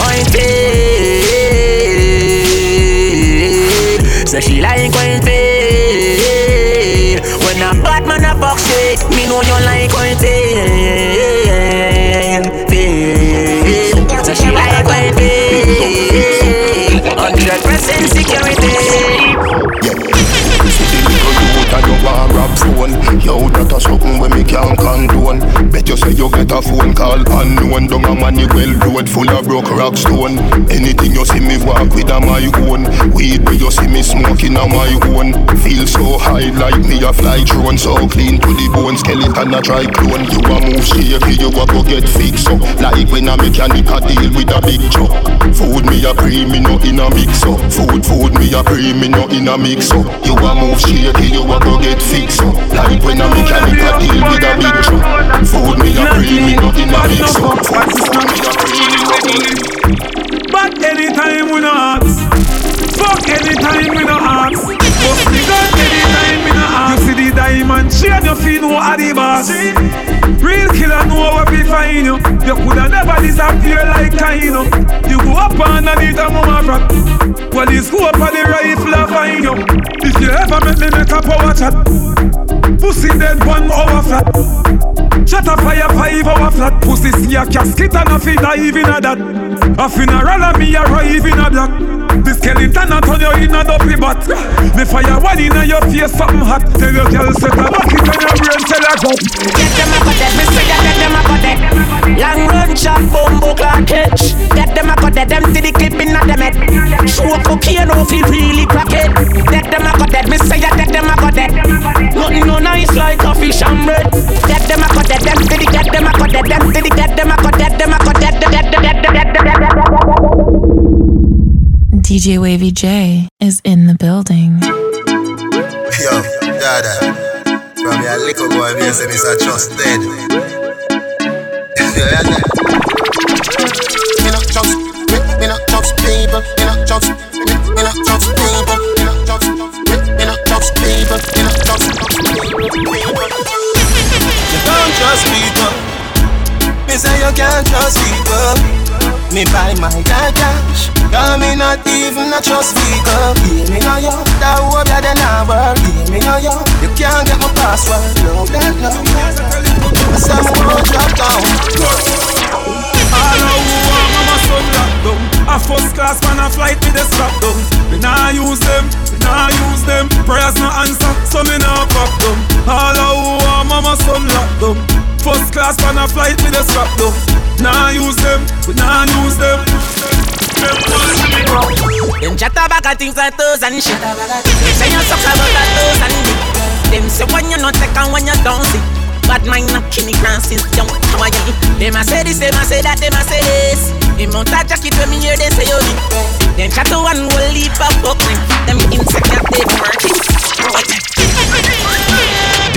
Pointed So she like pointed When a bad man a fuck shit Me know you like pointed something when me can't you say you get a phone call unknown Down a money well road full of broke rock stone. Anything you see me walk with a my own. Weed where you see me smoking a my own. Feel so high like me a fly drone. So clean to the bone, skeleton a try clone. You a move shaky, you a go get fixed up. Like when a mechanic a deal with a big truck. Food me a pre, me no in a mix up. Food, food me a pre, me no in a mix up. You a move shaky, you a go get fixed up. Like when a mechanic a deal with a big truck. Food me a pre, me no in a mix But anytime we no ask Fuck anytime we no ask the gun anytime we no ask You see the diamond chain you feel no the boss Real killer know what we find you You coulda never disappear like Kaino You go up underneath a mama rock Well it's go up on the rifle I find you If you ever make me make a power chat Pussy dead one hour flat. Shut a fire five hour flat. Pussy see a casket and a fi dive in a that. A funeral and me arrive in a black The skeleton a turn you in a dopey bat Me fire one in a your face something hot. Tell your girl set a bucket on your brain tell her go Get them a dead, me say get them a dead Long run shot, bumbo clock catch. Get them a dead, them see the clip in a them head Show cocaine no feel really crack it Get them a dead, me say get them a dead Nothing no nice like a fish and bread. Get them a dead, them see the get them a dead Them see the get them a dead, them a get them, get them, get them DJ Wavy J is in the building. Yo, Dada. From your little boy, me say Mr. Trust dead. Me not trust, me, me not trust people. Me not trust, me, me not trust people. Me not trust, me, me not trust people. Me not trust people. You don't trust people. Me say you can't trust people. Me buy my dad cash. Cause me not even a trust people. Hear me know you. That hope you then I work. Me know you. You can't get my password. No, that no. I I'm gonna drop down. Want mama son lock down A first class man a flight with the strap down We nah use them, we nah use them Prayers no answer, so me nah pop them All who want mama son lock down First class man a flight with the strap down Nah use them, we nah use them. Them chatter back at things like toes and shit. Them say you suck about that toes and dick Them say when you not take and when you don't see. Bad mind not me grand since young you? Them a say this, them a say that, them a say this. Them mount a jacket when me hear they say you Them chatter one will leave a book Them insect that they working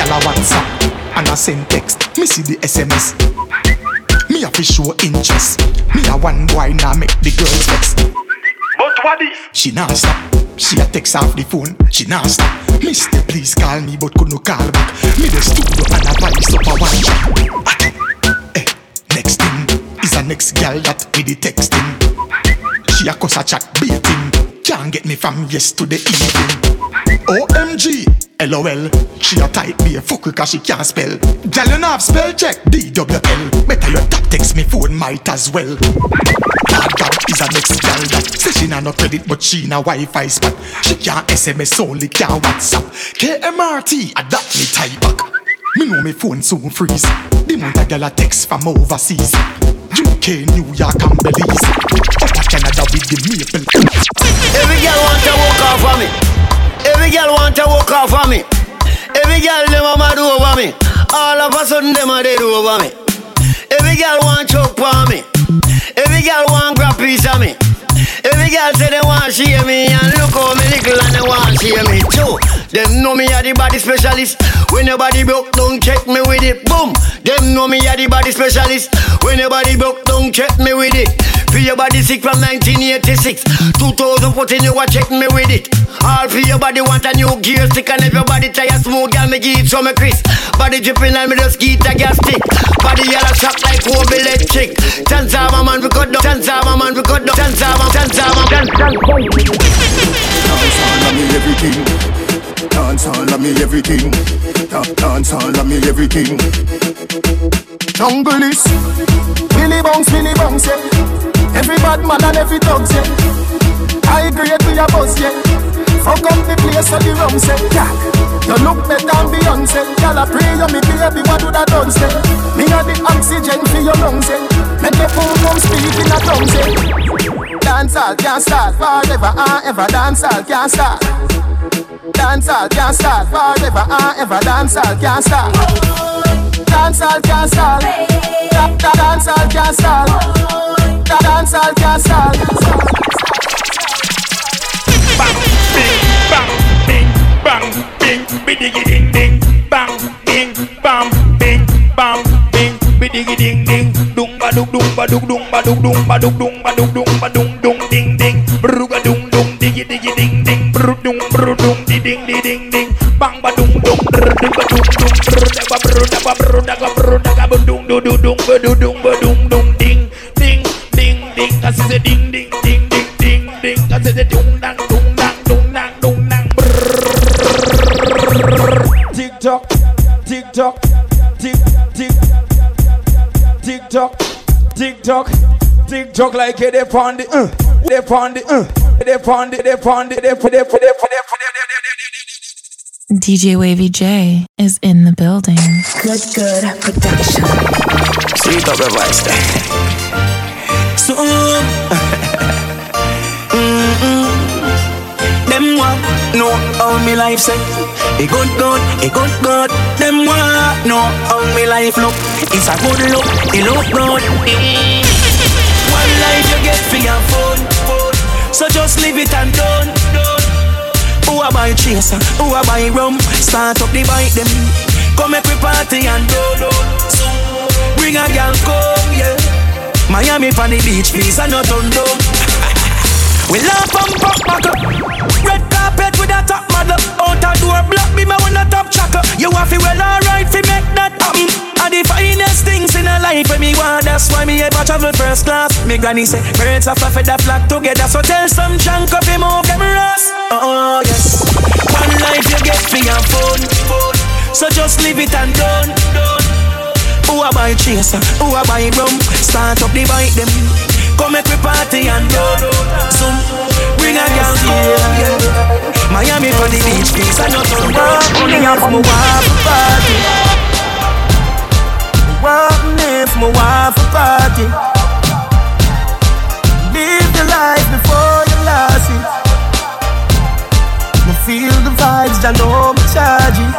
Gyal a WhatsApp and a send text. Me see the SMS. Me a fi show interest. Me a one boy now make the girls vex. But what is? She nah stop. She a text off the phone. She nah stop. Mister, please call me, but could no call back. Me the studio and a vice up a one track. Eh, next thing is a next girl that me the texting. She a cuss a chat beating. Can't get me from yesterday evening. OMG, LOL. She a type a fuck cause she can't spell. Girl, you have spell check. DWL. Better your tap text me phone might as well. Hard God is a next girl that say she nah no credit but she na Wi-Fi spot. She can't SMS only can't WhatsApp. KMRT, a that me type back. Me know me phone soon freeze. The month a girl a text from overseas. UK, New York and Belize. Up Canada with the maple. Every girl want to walk off of me. Every girl want to walk off of me. Every girl them a mad over me. All of a sudden them a dead over me. Every girl want choke on me. Every girl want grab piece of me. Every girl say they want share me and look how me little and they want share me too. Them know me a the body specialist. When your body broke, don't check me with it. Boom. Them know me a the body specialist. When your body broke, don't check me with it. For your body sick from 1986. 2014 you a check me with it. All for your body want a new gear stick and if your body tire smooth, girl me give it some me Chris. Body dripping and me just get a gas stick. Body yellow shock like Kobe electric. Chance of a man we cut down. Chance of a man we cut down. Chance of a chance of a chance of Dance all of me everything. Dance all of me everything. Da- Dance all of me everything. Jungle is Billy Bounce, Billy Bounce, yeah. Every bad man and every dog, yeah. I grade with a buzz, yeah. Fuck up the place of the rum, say, yeah. You look better than Beyonce. Girl, I pray you me baby, what do that done, say? Me got the oxygen for your lungs, yeah. Make the boom boom speak in a tongue, say. Dance all can't start forever and ever. Dance all can't start. Dance all can't start forever and ever. Dance all can't start. Dance all can't start. Da- da- Dance all can't start. Da- Dance all can't start. bang, bing, bang, bing, bang, bing, bidigi ding ding, bang, bing, bang, bing, bang, bing, bidigi ding ding, dung ba dung dung ba dung dung ba dung dung ba dung dung ba dung dung ba dung dung ding ding, bruga dung dung digi digi ding ding, bru dung bru dung di ding di ding ding, bang ba dung dung bru dung ba dung dung bru da ba bru da ba bru da ba bru da ba dung du du dung ba du dung ba dung dung ding ding ding ding ding ding tock, tick tock, tick tick, tick tock, tick tock, tick tock like it they the, uh, they the, uh, they on the, they on the, they they they they they DJ Wavy J is in the building. Good, good production. Sweet up there. So, them want know how me life say. A good, good, a good, good. Them want know how me life look. It's a good look, it look good. One life you get for your phone. So just leave it and done. Who a buy chaser? Who a buy rum? Start up the bike them. Come we party and do do. Bring a girl come, yeah. Miami for the beach, please, and not on <laughs> we laugh and pop back up. Red door block, be my one a top tracker. You have to well alright fi make that happen. Are the finest things in a life when me want. That's why me ever travel first class. Me granny say birds of a feather flock together. So tell some chunk of him move them rust. Oh yes, one life you get for your phone. So just leave it and done. done. Who a buy chaser? Who a buy rum? Start up the bike them. Come make we party and do So bring a girl yeah. Miami for the beach I know some walk Only have my wife for party Walk if my wife a party. Live the life before you lost it. Me feel the vibes, I know me charge it.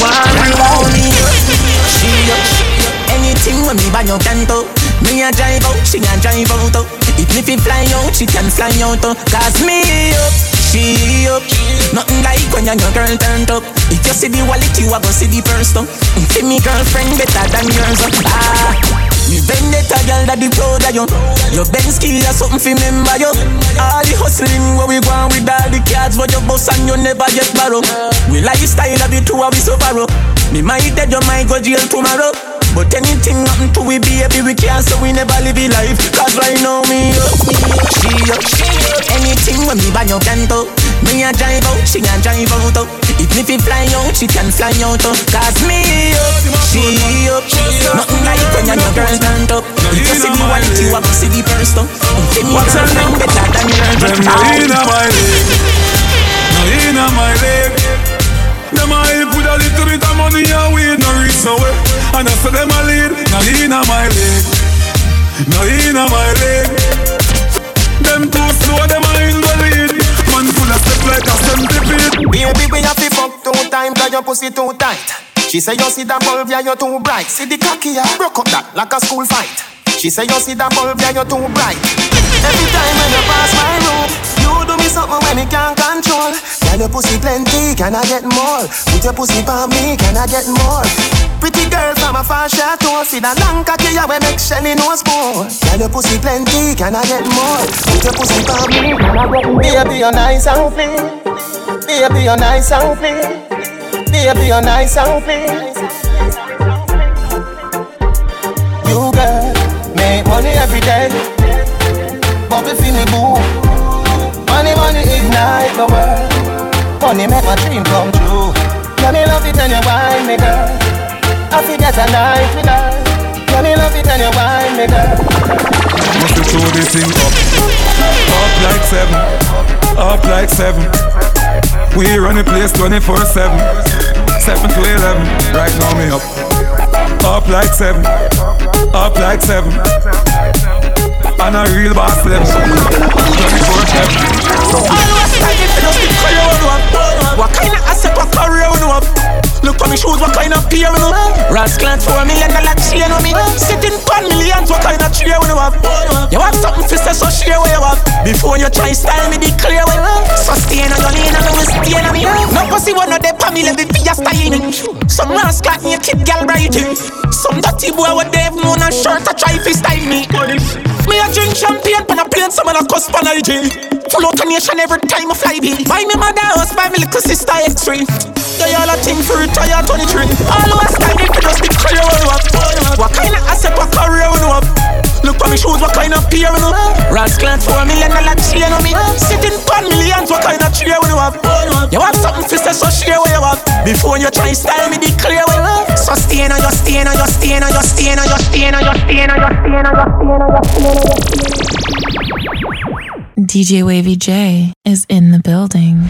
One lonely She up Anything when me buy your canto Me a drive out, she a drive out oh. If me fi fly out, she can fly out oh. Cause me up, she up. Nothing like when your girl turned up. If you see the wallet, you a go see the purse though See me girlfriend better than yours oh. Ah me vendetta girl that the proud of you. Your Benz key or something fi remember you. All the hustling where we go on with all the cards What you boss and you never get borrow. We lifestyle of the two of we so far borrow. Me might dead you might go jail tomorrow but anything happen to we baby we can't so we never live a life. Cause right now me up, she up, she up. Anything when me buy your canto Me a drive out, she a drive out oh. If me fi fly out, she can fly out oh. Cause me up, she up. Nothing like when your girl stand up. If you see the wallet, you a see the purse though. Give me What's her girlfriend better than your Them no inna my leg, no inna my leg. Them a help with a little bit of money and weed no reach nowhere. And I say them a lead, no inna my leg, no inna my leg. Them too slow, them a in the lead. Man full of step like a centipede. Baby, we have to fuck two times, cause your pussy too tight. She say you see that bulb, yeah, you're too bright. See the cocky, yeah, broke up that like a school fight. She say you see that bulb, yeah, you're too bright. Every time when you pass my room, you do me something when me can't control. Can your pussy plenty? Can I get more? Put your pussy on me, can I get more? Pretty girl from a far chateau, see that long cocky ya we make Shelly no spoon. Can your pussy plenty? Can I get more? Put your pussy on me, can I get more? Baby, you're nice and clean. Baby, you're nice and clean. Baby, you're nice and clean. You girl make money every day, feel me boo. Money, money ignite the world. Money make my dream come true. Yeah, me love it when you wine me girl. I forget a night with her. Yeah, me love it when you wine me girl. Must be throw this thing up, up like seven, up like seven. We run the place 24 7, 7 to 11. Right now me up, up like seven, up like seven. And a real boss level, 24 7. Always time if you just keep clear on one. What kind of asset, what career we know? Look for me shoes, what kind of pair we know? Rascal for a million dollar chain on me. Sitting pan millions, what kind of we know? You have something for say, so share you have. Before you try style me, be clear you So stay on your lane and will stay on me. No pussy one of the me let me be a style. Some rascal me a kid girl brighty. Some dirty boy with Dave Moon and shirt to try to style me. Me a drink champagne, pan a plane, some of the cuss pan IG. Full out a nation every time I fly be. Buy me mother house, buy me little sister X3. They all a thing for retire 23. Always kind if you just be clear what you have. What kind of asset, what career we have? Look for me shoes, what kind of pair we know? Rascal for a million dollar chain on me. Sitting pan millions, what kind of chair we have? You have something for say, so share what you have. Before you try style me, be clear what you have. DJ Wavy J is in the building.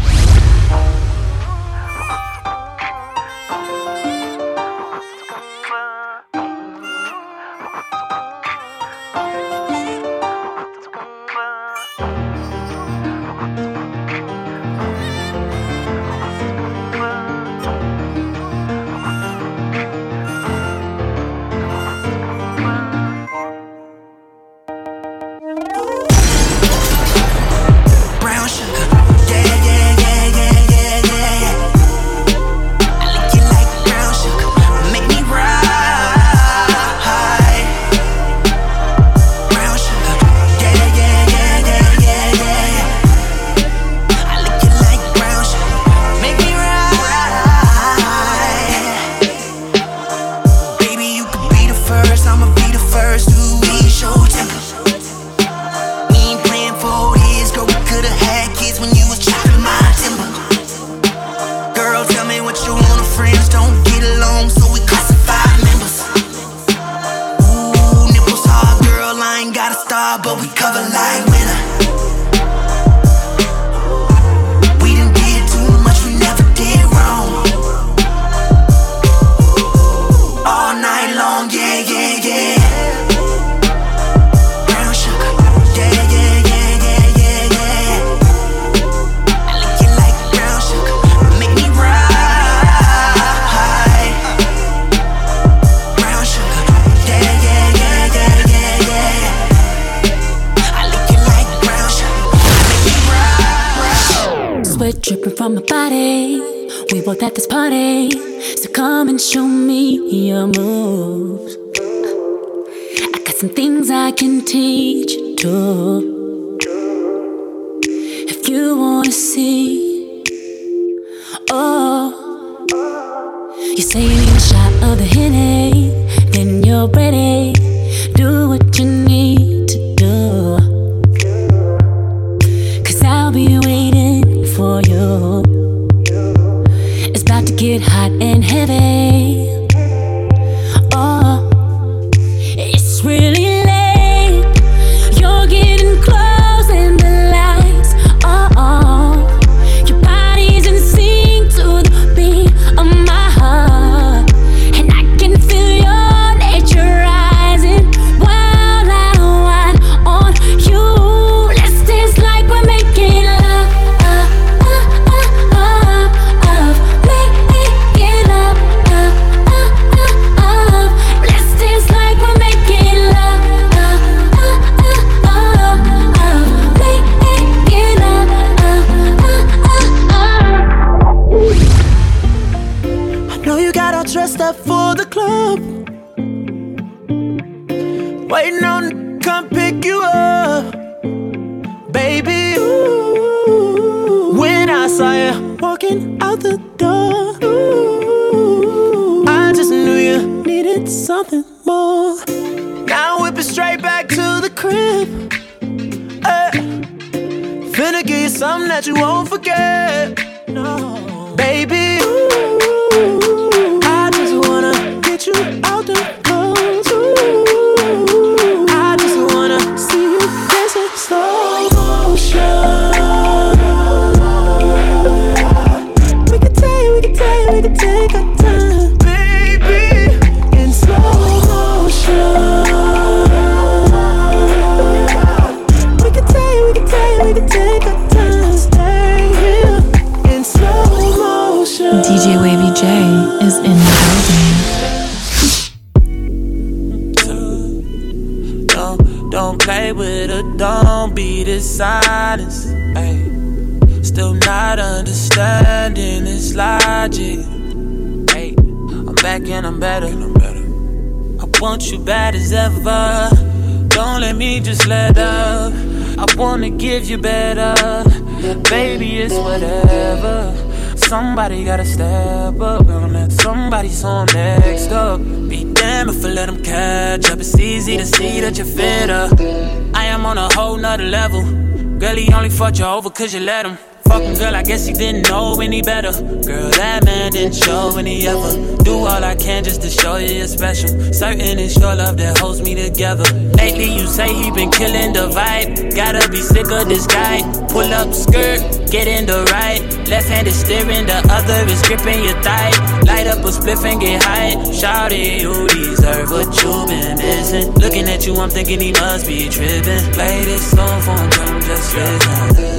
Over cause you let him. Fucking girl, I guess he didn't know any better. Girl, that man didn't show any ever. Do all I can just to show you you're special. Certain it's your love that holds me together. Lately, you say he been killing the vibe. Gotta be sick of this guy. Pull up skirt, get in the right. Left hand is steering, the other is gripping your thigh. Light up a spliff and get high. Shout it, you deserve what you've been missing. Looking at you, I'm thinking he must be tripping. Play this song for him just listen.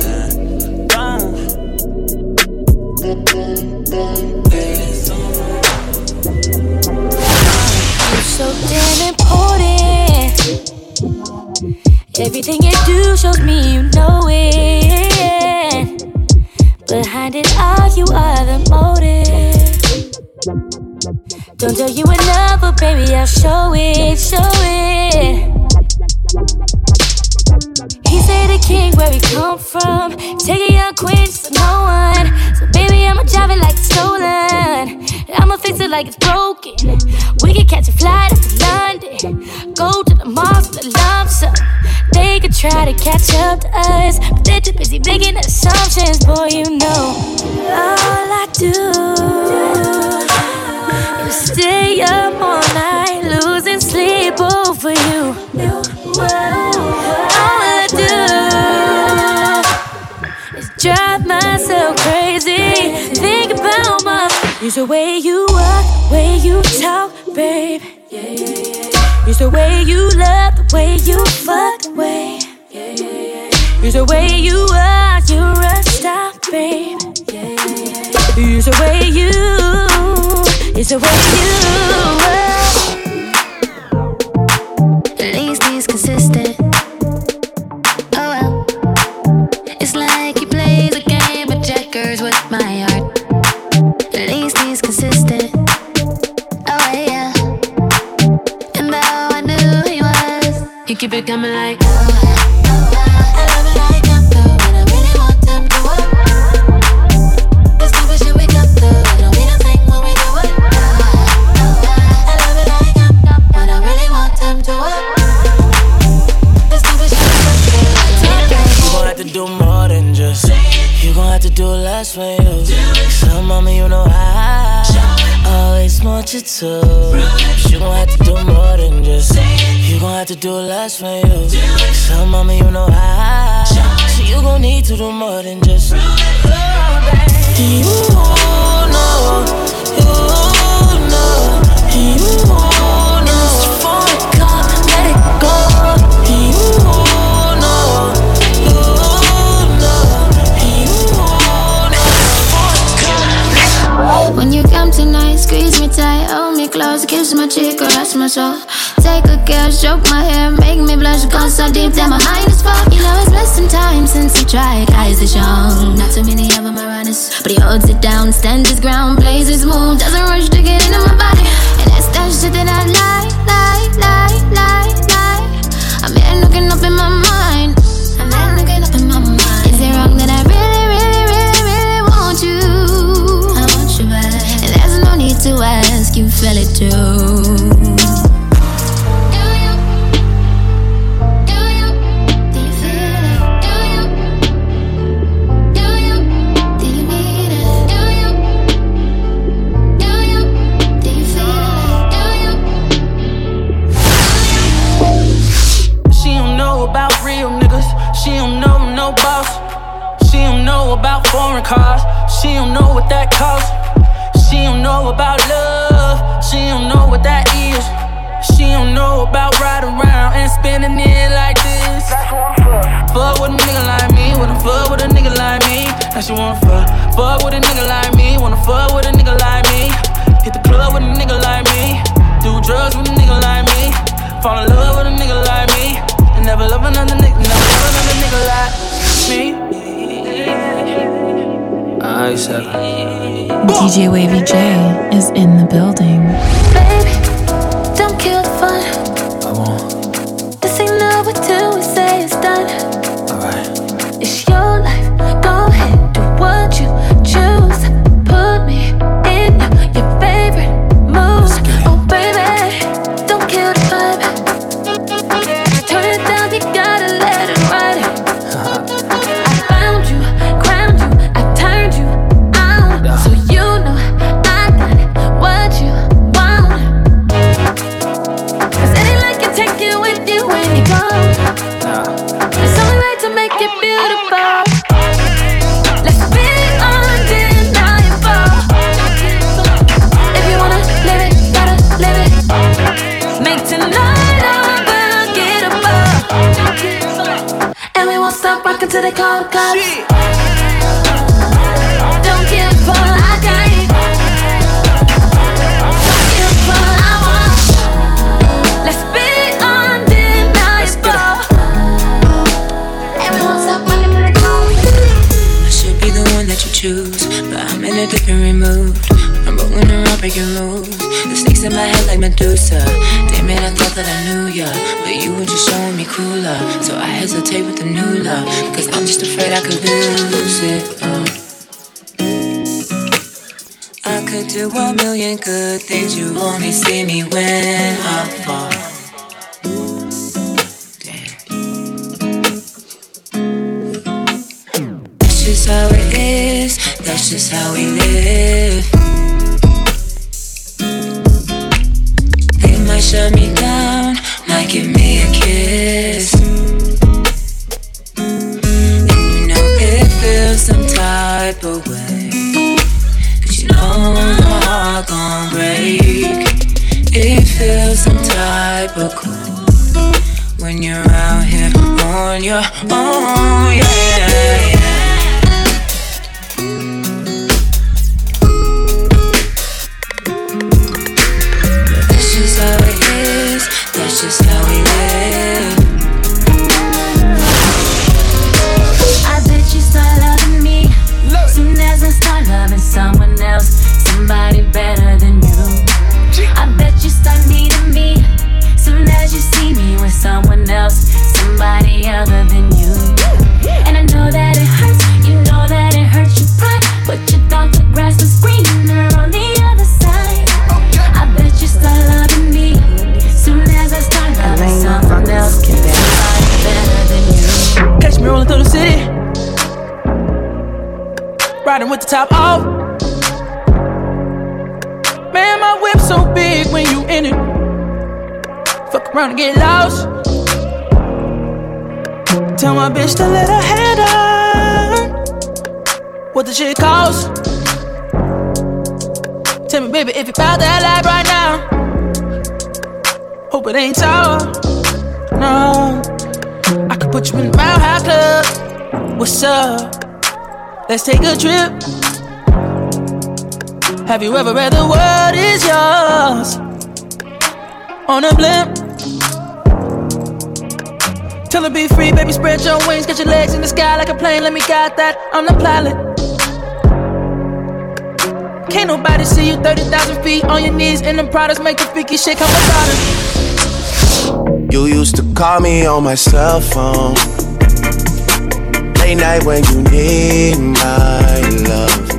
So damn important. Everything you do shows me you know it. Behind it all, you are the motive. Don't tell you enough, but baby, I'll show it, show it. He say the king where we come from. Take a young queen to no one. So baby, drive it like it's stolen. I'ma fix it like it's broken. We can catch a flight to London. Go to the mall for the lump sum. They could try to catch up to us, but they're too busy making assumptions. Boy, you know all I do is stay up all night, losing sleep over you. All I do is drive myself crazy. About the way you walk, way you talk, babe. Use the way you love, the way you fuck, way. Use the way you are, you're a star, babe. Use the way you, use the way you are. Gon' have to do less for you. So, you know I always want you to. You gon' have to do more than just. You gon' have to do less for you. So, mama, you know I. So, you gon' need to do more than just. You know, you know, you know. It's for the cup, let it go. You know, you When you come tonight, squeeze me tight, hold me close, kiss my cheek, caress my soul. Take a guess, stroke my hair, make me blush. Go so deep that my mind is fucked. You know it's some time since I tried. Guys is young, not too many of them are honest. But he holds it down, stands his ground, plays his move, doesn't rush to get into my body. And that's that shit that I like, like, like, like, like. I'm in looking up in my mind. I'm in looking up in my mind. Is it wrong that I really, really, really, really want you? I want you back. And there's no need to ask, you feel it too. Foreign cars. She don't know what that costs. She don't know about love. She don't know what that is. She don't know about riding around and spending it like this. Fuck with a nigga like me, wanna fuck with a nigga like me. Now she wanna fuck, fuck with a nigga like me, wanna fuck with a nigga like me. Hit the club with a nigga like me, do drugs with a nigga like me, fall in love with a nigga like me, and never love another nigga, never love another nigga like me. I said. DJ Wavy J is in the building. Baby, don't kill the fun. Man, my whip so big when you in it. Fuck around and get lost. Tell my bitch to let her head down. What the shit cost? Tell me, baby, if you bout that life right now. Hope it ain't sour. No. I could put you in the Mile High Club. What's up? Let's take a trip. Have you ever read the world is yours? On a blimp. Tell her be free, baby, spread your wings, get your legs in the sky like a plane. Let me guide that. I'm the pilot. Can't nobody see you 30,000 feet on your knees in them products, make the freaky shit come about it. You used to call me on my cell phone. Late night when you need my love.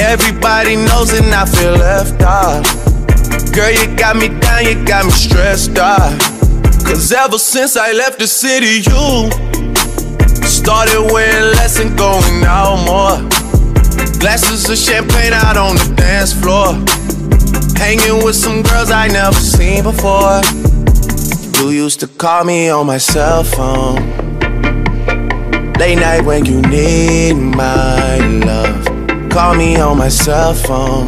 Everybody knows and I feel left out. Girl, you got me down, you got me stressed out. Cause ever since I left the city, you started wearing less and going out more. Glasses of champagne out on the dance floor. Hanging with some girls I never seen before. You used to call me on my cell phone. Late night when you need my love. Call me on my cell phone.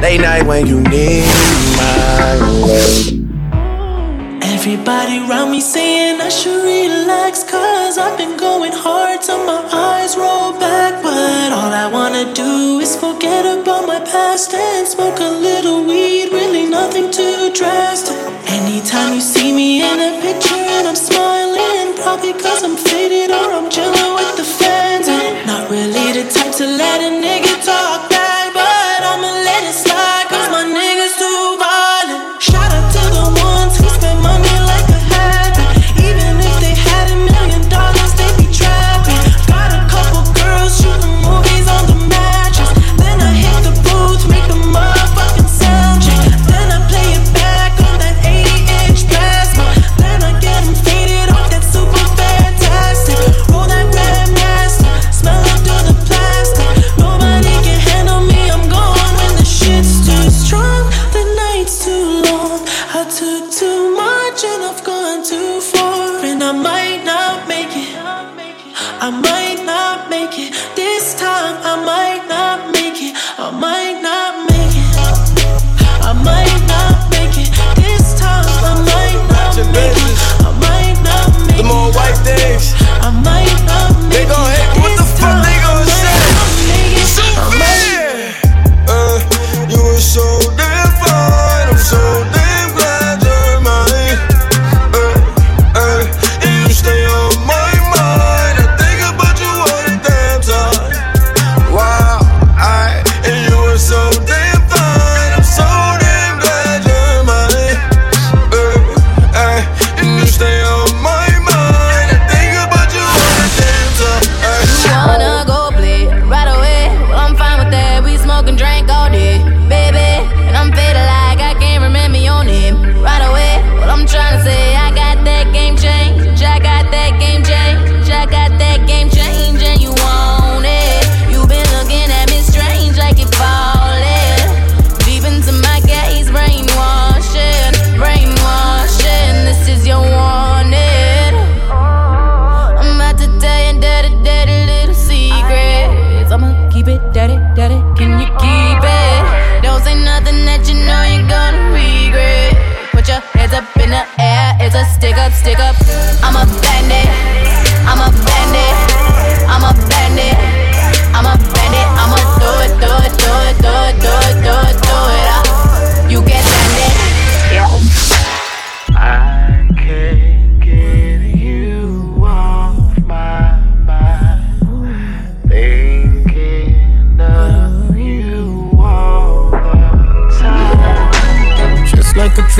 Late night when you need my love. Everybody around me saying I should relax Cause I've been going hard till my eyes roll back But all I wanna do is forget about my past And smoke a little weed, really nothing too drastic Anytime you see me in a picture and I'm smiling Probably cause I'm faded or I'm chilling with the to let a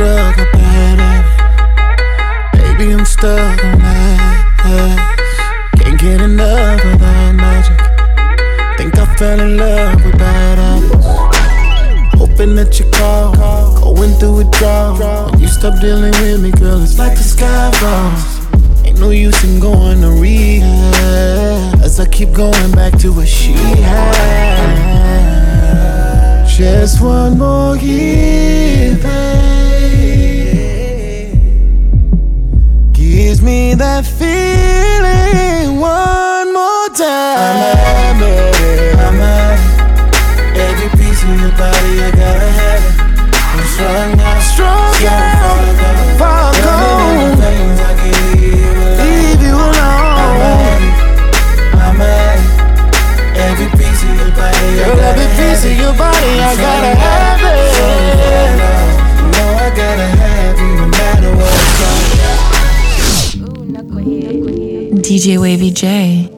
A a bad habit. Baby, I'm stuck on that. Can't get enough of that magic. Think I fell in love with bad habits. Hoping that you call, going through withdrawal. When you stop dealing with me, girl, it's like the sky falls. Ain't no use in going to rehab. As I keep going back to what she had. Just one more year, babe. Gives me that feeling I gotta have it. No, I gotta have you no matter what. DJ Wavy J.